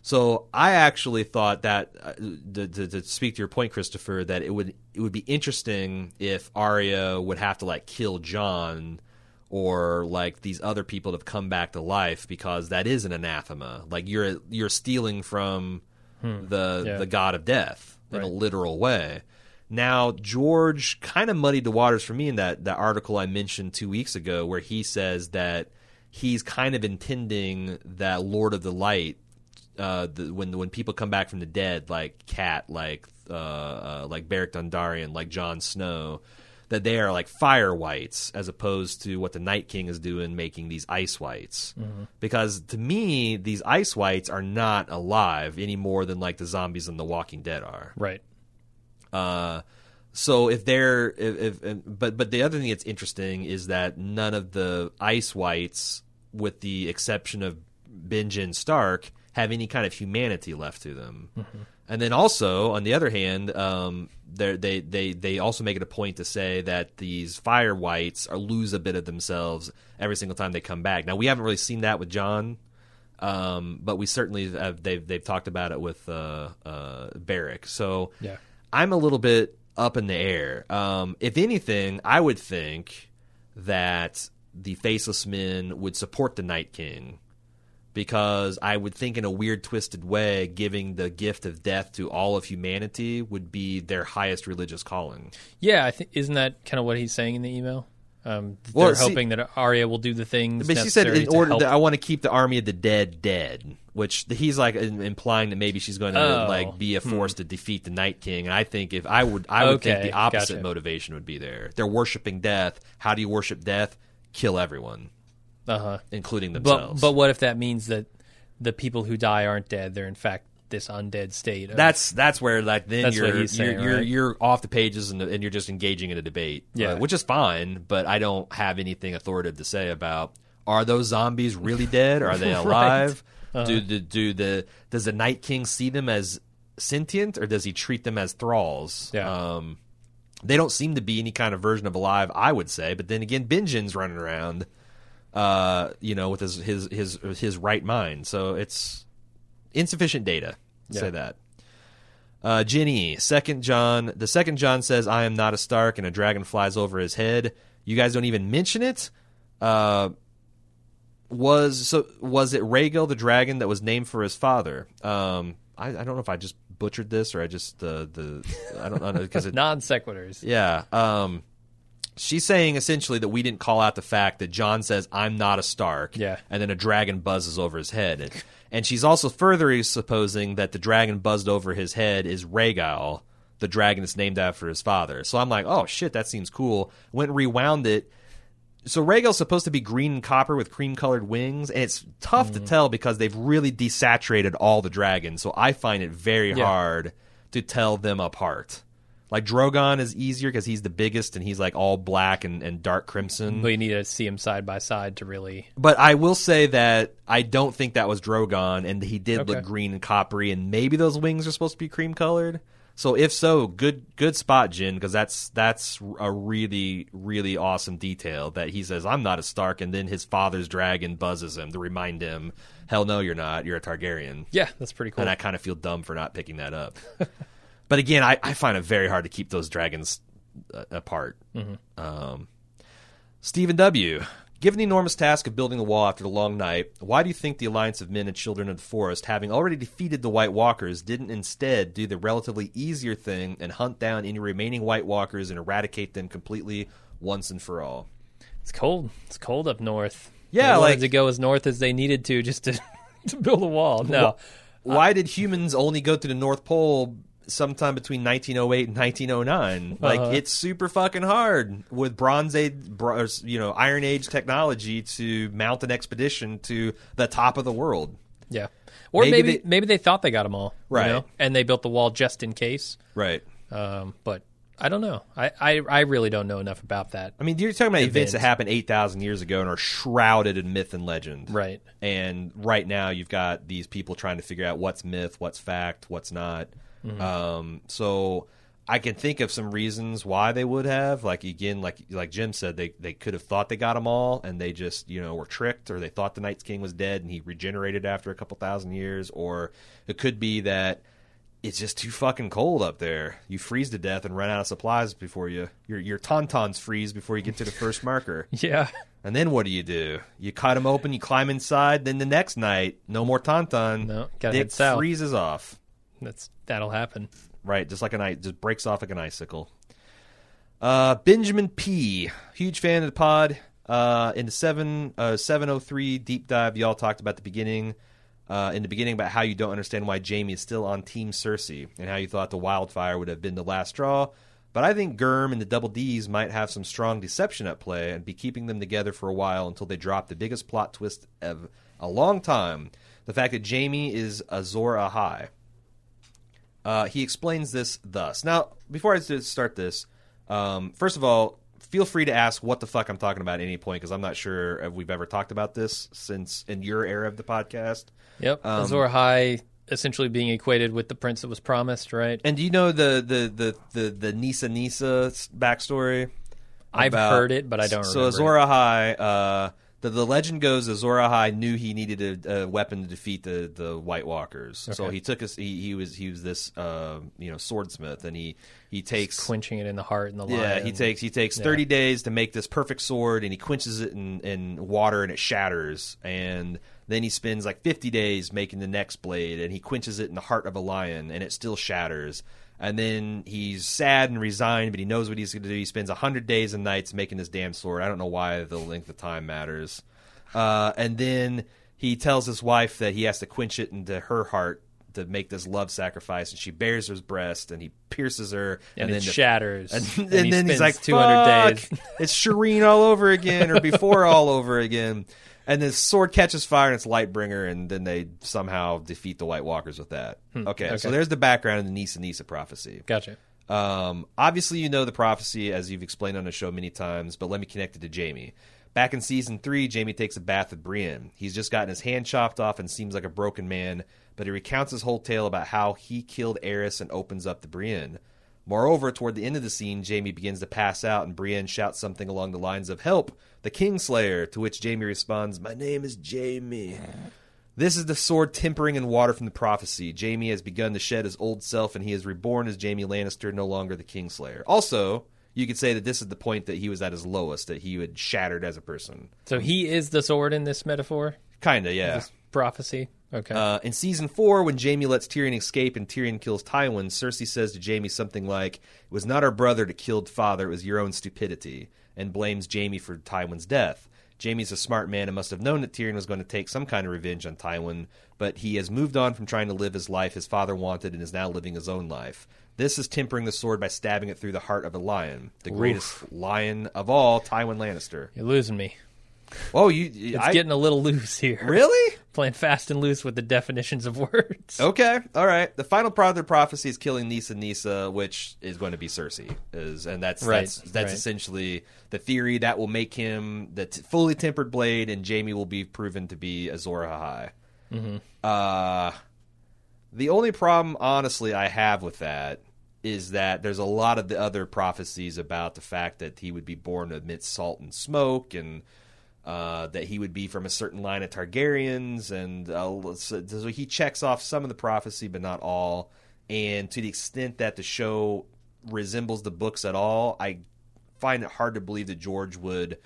So I actually thought that uh, to, to, to speak to your point, Christopher, that it would it would be interesting if Arya would have to like kill Jon or like these other people to come back to life because that is an anathema. Like you're you're stealing from the Yeah. the god of death in a literal way. Now George kind of muddied the waters for me in that that article I mentioned two weeks ago, where he says that he's kind of intending that Lord of the Light uh, the, when when people come back from the dead, like Cat, like uh, uh, like Beric Dondarrion, like Jon Snow, that they are like fire whites as opposed to what the Night King is doing, making these ice whites. Because to me, these ice whites are not alive any more than like the zombies in The Walking Dead are. Right. Uh, so if they're, if, if, but but the other thing that's interesting is that none of the ice whites, with the exception of Benjen Stark, have any kind of humanity left to them. And then also, on the other hand, um, they they they also make it a point to say that these fire whites are lose a bit of themselves every single time they come back. Now we haven't really seen that with Jon. Um, but we certainly have, they've they've talked about it with uh, uh, Beric. So Yeah. I'm a little bit up in the air. Um, if anything, I would think that the Faceless Men would support the Night King because I would think, in a weird, twisted way, giving the gift of death to all of humanity would be their highest religious calling. Yeah, I think isn't that kind of what he's saying in the email? Um, Well, they're see- hoping that Arya will do the things. But she said, in order that I want to keep the army of the dead dead, which he's like implying that maybe she's going to Oh, like be a force to defeat the Night King. And I think if I would, I would think the opposite gotcha. motivation would be there. They're worshiping death. How do you worship death? Kill everyone, uh-huh. including But themselves. but what if that means that the people who die aren't dead? They're in fact this undead state. Of, that's that's where like then you're he's saying, you're, you're right? you're off the pages and, and you're just engaging in a debate, Yeah. uh, which is fine. But I don't have anything authoritative to say about are those zombies really dead? Are they <laughs> Right. alive? Uh-huh. Do the do the does the Night King see them as sentient or does he treat them as thralls? Yeah. Um, they don't seem to be any kind of version of alive, I would say. But then again, Benjen's running around, uh, you know, with his his his his right mind. So it's insufficient data. to Say that. Uh, Ginny, second Jon. The second Jon says, "I am not a Stark," and a dragon flies over his head. You guys don't even mention it. Uh, was so was it Rhaegal the dragon that was named for his father? Um, I, I don't know if I just butchered this or I just uh, the I don't know because <laughs> non sequiturs. yeah. Um, she's saying essentially that we didn't call out the fact that Jon says, I'm not a Stark. Yeah. And then a dragon buzzes over his head. And, and she's also further supposing that the dragon buzzed over his head is Rhaegal, the dragon that's named after his father. So I'm like, oh shit, that seems cool. Went and rewound it. So Rhaegal's supposed to be green and copper with cream colored wings, and it's tough Mm. to tell because they've really desaturated all the dragons. So I find it very Yeah. hard to tell them apart. Like Drogon is easier because he's the biggest and he's like all black and, and dark crimson. But you need to see him side by side to really. But I will say that I don't think that was Drogon, and he did Okay. look green and coppery, and maybe those wings are supposed to be cream colored. So if so, good good spot, Jin, because that's that's a really really awesome detail that he says I'm not a Stark, and then his father's dragon buzzes him to remind him, hell no, you're not, you're a Targaryen. Yeah, that's pretty cool. And I kind of feel dumb for not picking that up. <laughs> but again, I, I find it very hard to keep those dragons uh, apart. Um, Stephen W. Given the enormous task of building the wall after the long night, why do you think the Alliance of Men and Children of the Forest, having already defeated the White Walkers, didn't instead do the relatively easier thing and hunt down any remaining White Walkers and eradicate them completely once and for all? It's cold. It's cold up north. Yeah, they like- to go as north as they needed to just to <laughs> to build a wall. No, Why did humans only go to the North Pole sometime between 1908 and 1909. Like Uh-huh. it's super fucking hard with Bronze Age, you know, Iron Age technology to mount an expedition to the top of the world. Yeah. Or Maybe maybe they- maybe they, thought they got them all, right? you know, and they built the wall just in case. Right. Um, but I don't know. I, I I really don't know enough about that. I mean, you're talking about events that happened 8,000 years ago and are shrouded in myth and legend. Right. And right now, you've got these people trying to figure out what's myth, what's fact, what's not. Mm-hmm. Um, so I can think of some reasons why they would have. Like again, like like Jim said, they they could have thought they got them all, and they just you know were tricked, or they thought the Night's King was dead and he regenerated after a couple thousand years, or it could be that. It's just too fucking cold up there. You freeze to death and run out of supplies before you your your tauntauns freeze before you get to the first <laughs> marker. Yeah. And then what do you do? You cut them open, you climb inside. Then the next night, no more tauntaun. No, gotta Dick head south. freezes off. That's that'll happen. Right, just like an just breaks off like an icicle. Uh, Benjamin P, huge fan of the pod. Uh, in the seven uh, seven oh three deep dive, y'all talked about the beginning. Uh, in the beginning, about how you don't understand why Jaime is still on Team Cersei, and how you thought the wildfire would have been the last straw. But I think Germ and the Double D's might have some strong deception at play and be keeping them together for a while until they drop the biggest plot twist of a long time: the fact that Jaime is Azor Ahai. Uh, he explains this thus. Now, before I start this, um, first of all, feel free to ask what the fuck I'm talking about at any point because I'm not sure if we've ever talked about this since in your era of the podcast. Yep. Um, Azor Ahai essentially being equated with the prince that was promised, right? And do you know the the the the, the Nissa Nissa backstory? I've about- heard it, but I don't So remember. Azor Ahai, uh, the the legend goes Azor Ahai knew he needed a, a weapon to defeat the the White Walkers. So he took us. He, he was he was this uh, you know swordsmith, and he he takes quenching it in the heart and the lion. Yeah, he takes he takes Yeah. thirty days to make this perfect sword, and he quenches it in, in water, and it shatters. And then he spends like fifty days making the next blade, and he quenches it in the heart of a lion, and it still shatters. And then he's sad and resigned, but he knows what he's going to do. He spends hundred days and nights making this damn sword. I don't know why the length of time matters. Uh, and then he tells his wife that he has to quench it into her heart to make this love sacrifice, and she bears his breast, and he pierces her, and, then it the- shatters. and, and and he then he's like, 200 "Fuck, days. it's Shireen all over again, or before all over again. <laughs> And the sword catches fire and it's Lightbringer, and then they somehow defeat the White Walkers with that. Okay, so there's the background of the Nissa Nissa prophecy. Gotcha. Um, obviously, you know the prophecy as you've explained on the show many times, but let me connect it to Jaime. Back in season three, Jaime takes a bath with Brienne. He's just gotten his hand chopped off and seems like a broken man, but he recounts his whole tale about how he killed Aerys and opens up to Brienne. Moreover, toward the end of the scene, Jaime begins to pass out, and Brienne shouts something along the lines of "Help, the Kingslayer!" To which Jaime responds, "My name is Jaime." This is the sword tempering in water from the prophecy. Jaime has begun to shed his old self, and he is reborn as Jaime Lannister, no longer the Kingslayer. Also, you could say that this is the point that he was at his lowest, that he had shattered as a person. So he is the sword in this metaphor, Kinda, yeah. this prophecy. Okay. Uh, in season four, when Jaime lets Tyrion escape and Tyrion kills Tywin, Cersei says to Jaime something like, "It was not our brother that killed father; it was your own stupidity," and blames Jaime for Tywin's death. Jaime's a smart man and must have known that Tyrion was going to take some kind of revenge on Tywin, but he has moved on from trying to live his life his father wanted and is now living his own life. This is tempering the sword by stabbing it through the heart of a lion, the greatest lion of all, Tywin Lannister. You're losing me. Oh, you? It's I, getting a little loose here. really? <laughs> Playing fast and loose with the definitions of words. Okay, all right. The final part of the prophecy is killing Nissa Nissa, which is going to be Cersei, is and that's Right, that's that's right. essentially the theory that will make him the t- fully tempered blade, and Jaime will be proven to be Azor Ahai. Mm-hmm. Uh, the only problem, honestly, I have with that is that there's a lot of the other prophecies about the fact that he would be born amidst salt and smoke, and uh, that he would be from a certain line of Targaryens, and uh, so, so he checks off some of the prophecy, but not all. And to the extent that the show resembles the books at all, I find it hard to believe that George would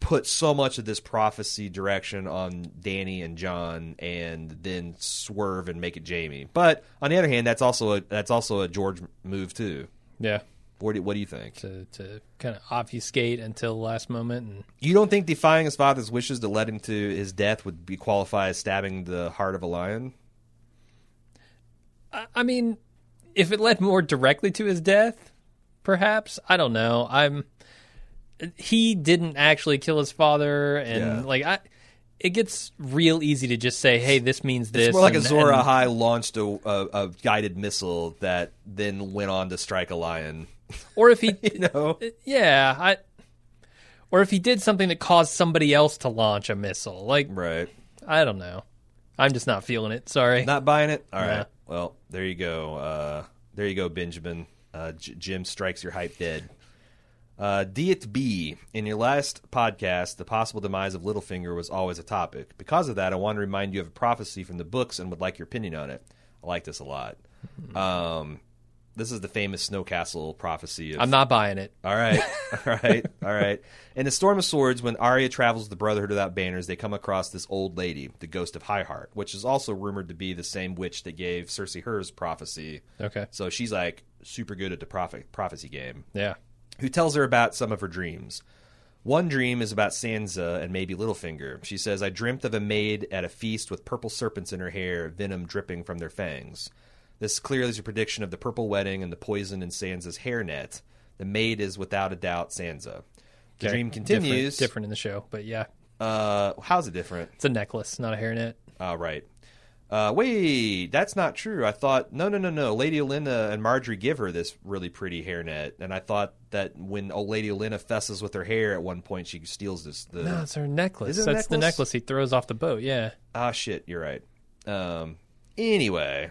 put so much of this prophecy direction on Dany and Jon, and then swerve and make it Jaime. But on the other hand, that's also a that's also a George move too. Yeah. What do, what do you think? To to kind of obfuscate until the last moment and You don't think defying his father's wishes to let him to his death would be qualify as stabbing the heart of a lion? I, I mean if it led more directly to his death, perhaps I don't know. I'm he didn't actually kill his father, and Yeah. like I, it gets real easy to just say, "Hey, this means this." It's more like and- Azora and- High launched a, a, a guided missile that then went on to strike a lion. Or if he, <laughs> You know, yeah, I, or if he did something that caused somebody else to launch a missile. Like right? I don't know. I'm just not feeling it. Sorry. Not buying it. All right. Yeah. Well, there you go. Uh, there you go, Benjamin. Uh, J- Jim strikes your hype dead. Uh, D it B. In your last podcast, the possible demise of Littlefinger was always a topic. Because of that, I want to remind you of a prophecy from the books and would like your opinion on it. I like this a lot. Um, this is the famous Snow Castle prophecy. Of, I'm not buying it. all right, <laughs> all right, all right. In the Storm of Swords, when Arya travels with the Brotherhood without banners, they come across this old lady, the Ghost of Highheart, which is also rumored to be the same witch that gave Cersei hers prophecy. Okay. So she's like super good at the prophet prophecy game. Yeah. Who tells her about some of her dreams? One dream is about Sansa and maybe Littlefinger. She says, I dreamt of a maid at a feast with purple serpents in her hair, venom dripping from their fangs. This clearly is a prediction of the purple wedding and the poison in Sansa's hairnet. The maid is without a doubt Sansa. The Okay. dream continues. Different, different in the show, but yeah, Uh, how's it different? it's a necklace, not a hairnet. Uh, right. Uh, wait, that's not true. I thought no, no, no, no. Lady Olenna and Margaery give her this really pretty hairnet, and I thought that when old Lady Olenna fesses with her hair at one point, she steals this. The No, it's her necklace. It That's the necklace? necklace he throws off the boat. Yeah. ah shit, you're right. Um, anyway,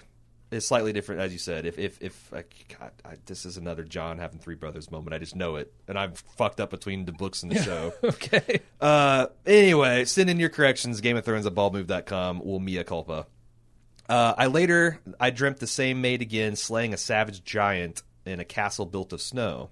it's slightly different, as you said. If if if I, God, I, this is another Jon having three brothers moment, I just know it, and I've fucked up between the books and the show. <laughs> Okay. Uh, anyway, send in your corrections. Game of Thrones at baldmove.com. Will mea culpa. Uh, I later I dreamt the same maid again, slaying a savage giant in a castle built of snow.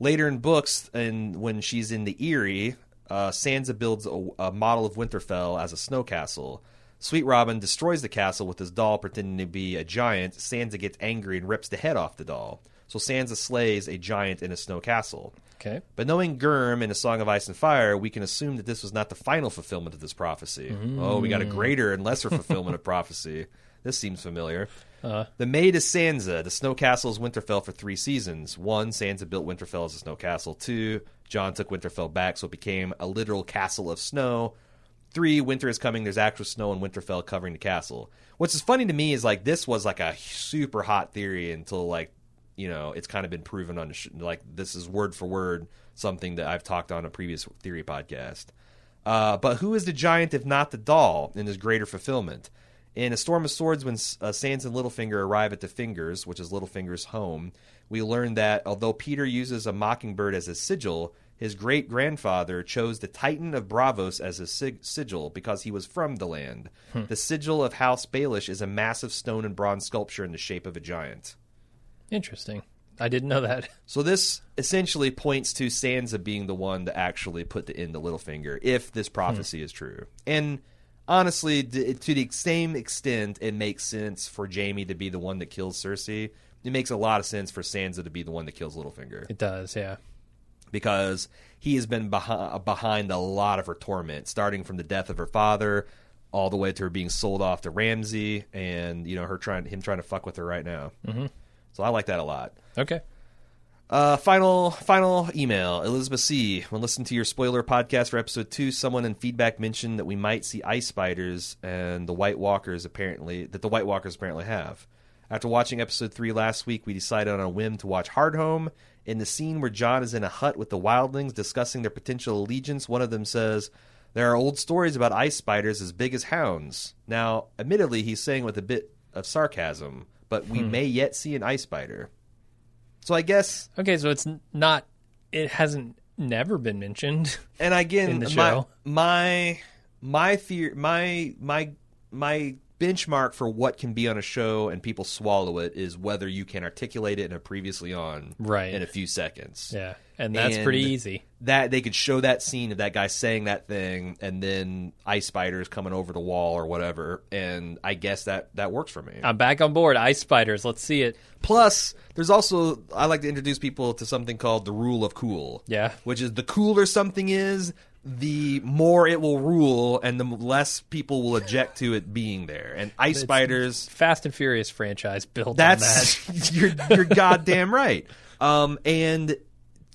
Later in books, and when she's in the Eyrie, uh, Sansa builds a, a model of Winterfell as a snow castle. Sweet Robin destroys the castle with his doll pretending to be a giant. Sansa gets angry and rips the head off the doll. So Sansa slays a giant in a snow castle. Okay. But knowing Gurm in A Song of Ice and Fire, we can assume that this was not the final fulfillment of this prophecy. Mm. Oh, we got a greater and lesser fulfillment of prophecy. This seems familiar. Uh. the Maid is Sansa. The snow castle is Winterfell for three seasons. One, Sansa built Winterfell as a snow castle. Two, Jon took Winterfell back, so it became a literal castle of snow. Three, winter is coming. There's actual snow in Winterfell covering the castle. What's funny to me is like this was like a super hot theory until like you know it's kind of been proven on sh- like this is word for word something that I've talked on a previous theory podcast. Uh, but who is the giant if not the doll in his greater fulfillment? In A Storm of Swords, when uh, Sans and Littlefinger arrive at the Fingers, which is Littlefinger's home, we learn that although Petyr uses a mockingbird as his sigil, his great grandfather chose the Titan of Braavos as his sig- sigil because he was from the land. Hmm. The sigil of House Baelish is a massive stone and bronze sculpture in the shape of a giant. Interesting. I didn't know that. <laughs> So this essentially points to Sansa being the one to actually put the end to Littlefinger, if this hmm. prophecy is true. And honestly, to the same extent, it makes sense for Jaime to be the one that kills Cersei. It makes a lot of sense for Sansa to be the one that kills Littlefinger It does. Yeah. Because he has been behind, behind a lot of her torment, starting from the death of her father all the way to her being sold off to Ramsay, and you know her trying him trying to fuck with her right now. Mm-hmm. So I like that a lot. Okay. Uh, final final email, Elizabeth C. When listening to your spoiler podcast for episode two, someone in feedback mentioned that we might see ice spiders and the White Walkers apparently that the White Walkers apparently have. After watching episode three last week, we decided on a whim to watch Hardhome. In the scene where Jon is in a hut with the wildlings discussing their potential allegiance, one of them says, There are old stories about ice spiders as big as hounds. Now, admittedly, he's saying with a bit of sarcasm, but we hmm. may yet see an ice spider. So I guess Okay. So it's not. It hasn't never been mentioned. and again in the my show. my my theory my my my benchmark for what can be on a show and people swallow it is whether you can articulate it in a previously on Right. in a few seconds yeah, and that's pretty easy. that they could show that scene of that guy saying that thing and then ice spiders coming over the wall or whatever and i guess that that works for me I'm back on board. Ice spiders. Let's see it. Plus, there's also I like to introduce people to something called the rule of cool. Yeah. Which is the cooler something is, the more it will rule, and the less people will object to it being there. And ice spiders, Fast and Furious franchise built on that's that. <laughs> you're you're goddamn right. Um, and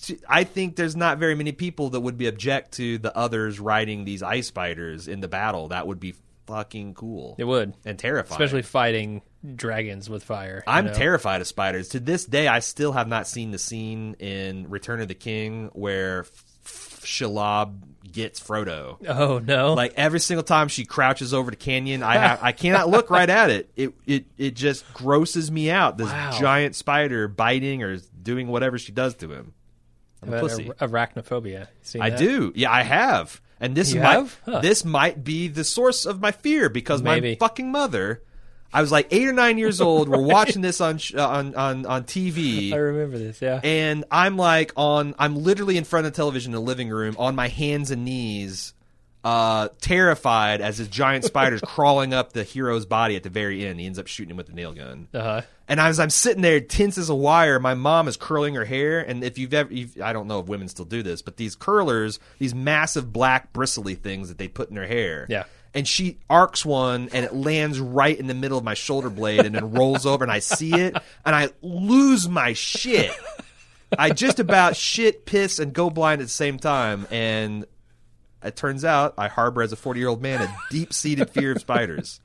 t- I think there's not very many people that would be object to the others riding these ice spiders in the battle. That would be fucking cool. It would, and terrifying. especially fighting dragons with fire. I'm know? terrified of spiders. To this day, I still have not seen the scene in Return of the King where Shelob gets Frodo. Oh no! Like every single time she crouches over the canyon, I ha- I cannot look right at it. It it it just grosses me out. This Wow. giant spider biting or doing whatever she does to him. I'm a uh, Ar- pussy. arachnophobia. Seen I that? do. Yeah, I have. And this You might have? Huh. this might be the source of my fear because Maybe. my fucking mother. I was like eight or nine years old. We're watching <laughs> this on sh- uh, on on on TV. I remember this. Yeah. and I'm like on I'm literally in front of the television in the living room on my hands and knees uh terrified as this giant spider's <laughs> crawling up the hero's body at the very end he ends up shooting him with the nail gun Uh huh. and as I'm sitting there tense as a wire my mom is curling her hair and if you've ever you've, I don't know if women still do this but these curlers these massive black bristly things that they put in their hair Yeah. And she arcs one and it lands right in the middle of my shoulder blade and then rolls over and I see it and I lose my shit. I just about shit, piss, and go blind at the same time. And it turns out I harbor as a 40 year old man a deep seated fear of spiders.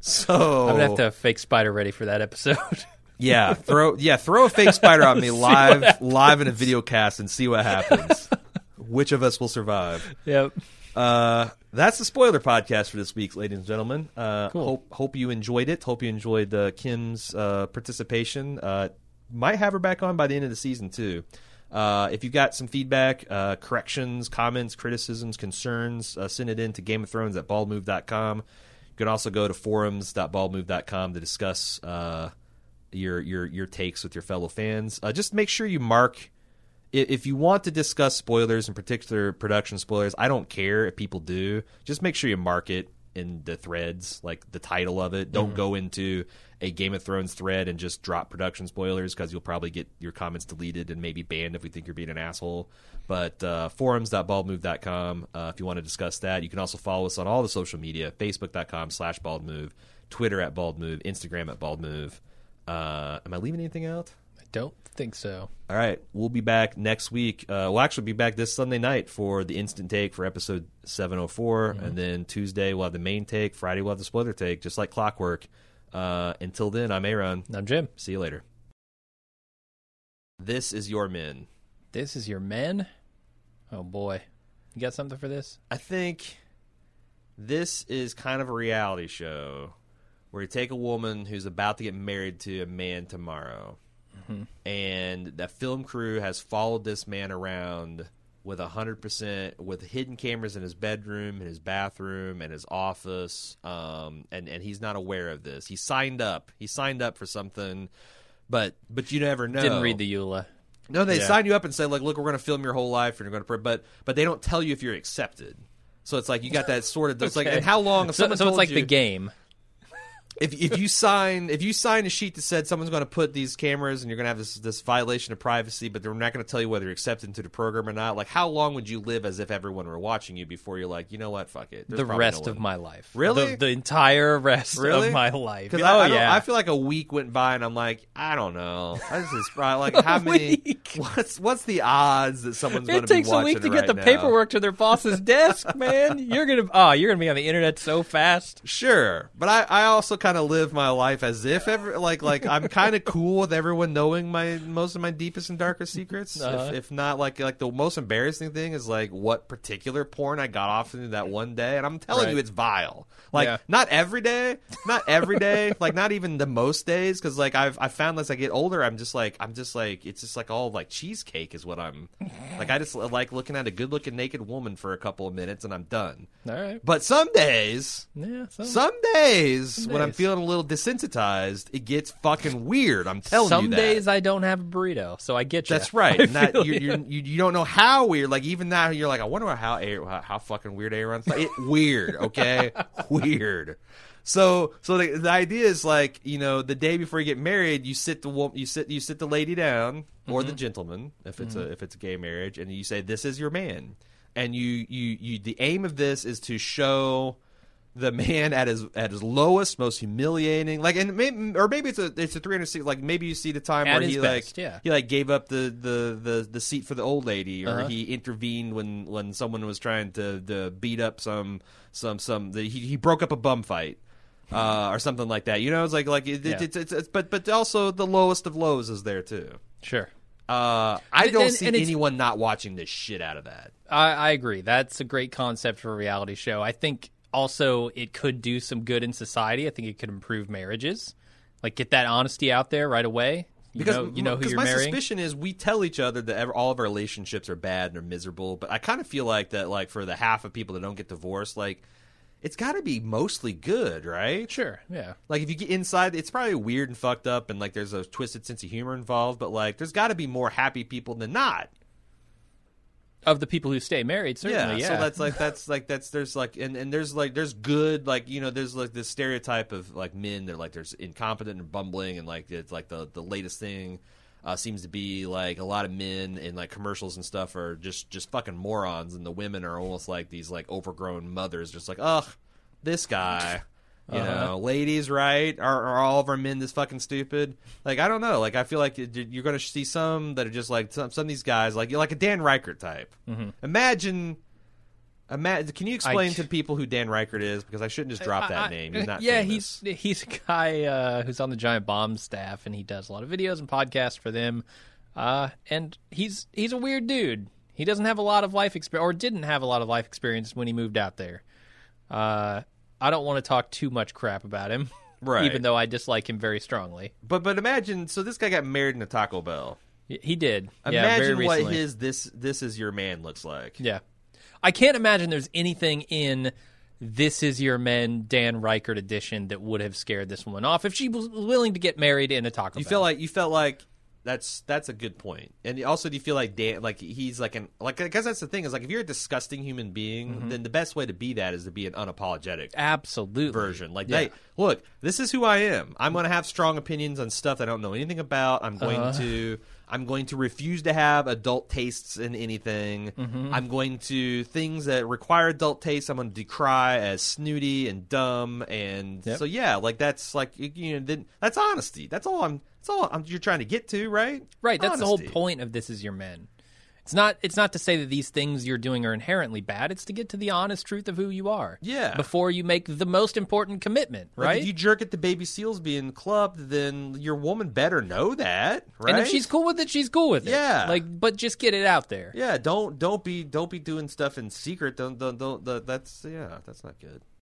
So I'm gonna have to have fake spider ready for that episode. <laughs> yeah, throw yeah, throw a fake spider on me live live in a video cast and see what happens. Which of us will survive? yep. Uh, that's the spoiler podcast for this week, ladies and gentlemen. Uh, Cool. Hope hope you enjoyed it. Hope you enjoyed uh, Kim's uh, participation. Uh, might have her back on by the end of the season too. Uh, if you've got some feedback, uh, corrections, comments, criticisms, concerns, uh, send it in to Game of Thrones at baldmove.com. You can also go to forums.baldmove.com to discuss uh, your your your takes with your fellow fans. Uh, just make sure you mark if you want to discuss spoilers in particular production spoilers i don't care if people do. Just make sure you mark it in the threads like the title of it. Don't go into a game of thrones thread and just drop production spoilers because you'll probably get your comments deleted and maybe banned if we think you're being an asshole. But uh, forums.baldmove.com uh, if you want to discuss that. You can also follow us on all the social media facebook.com slash baldmove twitter at baldmove instagram at baldmove. Uh, am i leaving anything out? I don't think so. all right, we'll be back next week. Uh, we'll actually be back this Sunday night for the instant take for episode 704, and then Tuesday we'll have the main take. Friday we'll have the spoiler take, just like clockwork. Uh, until then, I'm Aaron. I'm Jim. See you later. This is your men. This is your men. Oh boy, you got something for this? I think this is kind of a reality show where you take a woman who's about to get married to a man tomorrow, and the film crew has followed this man around with a hundred percent with hidden cameras in his bedroom, in his bathroom, and his office, um, and and he's not aware of this. He signed up. He signed up for something, but but you never know. Didn't read the EULA. No, they Yeah. sign you up and say like, "Look, we're going to film your whole life, and you're going to," but but they don't tell you if you're accepted. So it's like you got that sort of. It's like, and <laughs> how long? If So, so it's told like you- the game. If if you sign if you sign a sheet that said someone's going to put these cameras and you're going to have this this violation of privacy, but they're not going to tell you whether you're accepted into the program or not. Like, how long would you live as if everyone were watching you before you're like, you know what, fuck it. There's the rest no of my life. Really? The, the entire rest Really? of my life. Because oh I, I, oh, yeah. I feel like a week went by and I'm like, I don't know. This is <laughs> probably like how many? week? <laughs> What's what's the odds that someone's going it to be takes a week to it get right the now? paperwork to their boss's desk, man. You're gonna oh, you're gonna be on the internet so fast. Sure, but I, I also kind of live my life as if ever like like I'm kind of cool with everyone knowing my most of my deepest and darkest secrets. Uh-huh. If, if not, like like the most embarrassing thing is like what particular porn I got off into that one day, and I'm telling Right. you, it's vile. Like Yeah. not every day, not every day, <laughs> like not even the most days, because like I've I found as I get older, I'm just like I'm just like it's just like all like cheesecake is what I'm like. I just like looking at a good looking naked woman for a couple of minutes and I'm done. All right. But some days. Yeah. So, Some days, when I'm. Feeling a little desensitized, it gets fucking weird. I'm telling some you Some days I don't have a burrito, so I get you. That's right. <laughs> And that you, you. you don't know how weird. Like even now, you're like, I wonder how A- how, how fucking weird Aaron's. Like, it weird, okay, <laughs> weird. So so the, the idea is like you know the day before you get married, you sit the you sit you sit the lady down or Mm-hmm. the gentleman if it's a if it's a gay marriage, and you say this is your man. and you you you the aim of this is to show the man at his at his lowest, most humiliating. Like, and maybe, or maybe it's a it's a three hundred sixty. Like, maybe you see the time At where he best, like yeah. he like gave up the the the, the seat for the old lady, or Uh-huh. he intervened when when someone was trying to, to beat up some some some. The, he he broke up a bum fight. Uh, or something like that, you know. It's like like it, Yeah. it's, it's it's but but also the lowest of lows is there too. Sure. Uh, I don't and- see and anyone not watching the shit out of that. I, I agree. That's a great concept for a reality show. I think also it could do some good in society. I think it could improve marriages, like get that honesty out there right away. You because know, you know who you're marrying. my marrying. suspicion is we tell each other that ever, all of our relationships are bad and are miserable, but I kind of feel like that like for the half of people that don't get divorced, like it's got to be mostly good, right? Sure. Yeah. Like if you get inside, it's probably weird and fucked up, and like there's a twisted sense of humor involved, but like there's got to be more happy people than not. Of the people who stay married, certainly. Yeah. So that's like that's like that's there's like and, and there's like there's good like you know there's like this stereotype of like men that like there's incompetent and bumbling and like it's like the the latest thing uh, seems to be like a lot of men in like commercials and stuff are just just fucking morons and the women are almost like these like overgrown mothers just like ugh this guy you know ladies right are, are all of our men this fucking stupid like i don't know like i feel like you're gonna see some that are just like some, some of these guys like like a dan Ryckert type imagine Imagine, can you explain I- to people who Dan Ryckert is? Because I shouldn't just drop that I- name. He's not yeah, famous. he's he's a guy uh, who's on the Giant Bomb staff, and he does a lot of videos and podcasts for them. Uh, and he's he's a weird dude. He doesn't have a lot of life experience, or didn't have a lot of life experience when he moved out there. Uh, I don't want to talk too much crap about him, Right. Even though I dislike him very strongly. But but imagine, so this guy got married in a Taco Bell. Y- He did. yeah, very Imagine what recently. his this this is your man looks like. Yeah. I can't imagine there's anything in This Is Your Men Dan Ryckert edition that would have scared this woman off if she was willing to get married in a Taco You Bell. feel like you felt like that's that's a good point. And also, do you feel like Dan like he's like an like I guess that's the thing is like if you're a disgusting human being, Mm-hmm. then the best way to be that is to be an unapologetic Absolutely. version. Like, Yeah. hey, look, this is who I am. I'm going to have strong opinions on stuff I don't know anything about. I'm going Uh-huh. to I'm going to refuse to have adult tastes in anything. Mm-hmm. I'm going to things that require adult tastes. I'm going to decry as snooty and dumb. And Yep. so yeah, like that's like you- you know then that's honesty. That's all I'm. That's all I'm, you're trying to get to, right? Right, that's the whole point of This Is Your Men. It's not it's not to say that these things you're doing are inherently bad. It's to get to the honest truth of who you are. Yeah. Before you make the most important commitment, Like, right? if you jerk at the baby seals being clubbed, then your woman better know that, right? And if she's cool with it, she's cool with it. Yeah. Like but just get it out there. Yeah, don't don't be don't be doing stuff in secret. Don't don't don't. don't that's yeah, that's not good.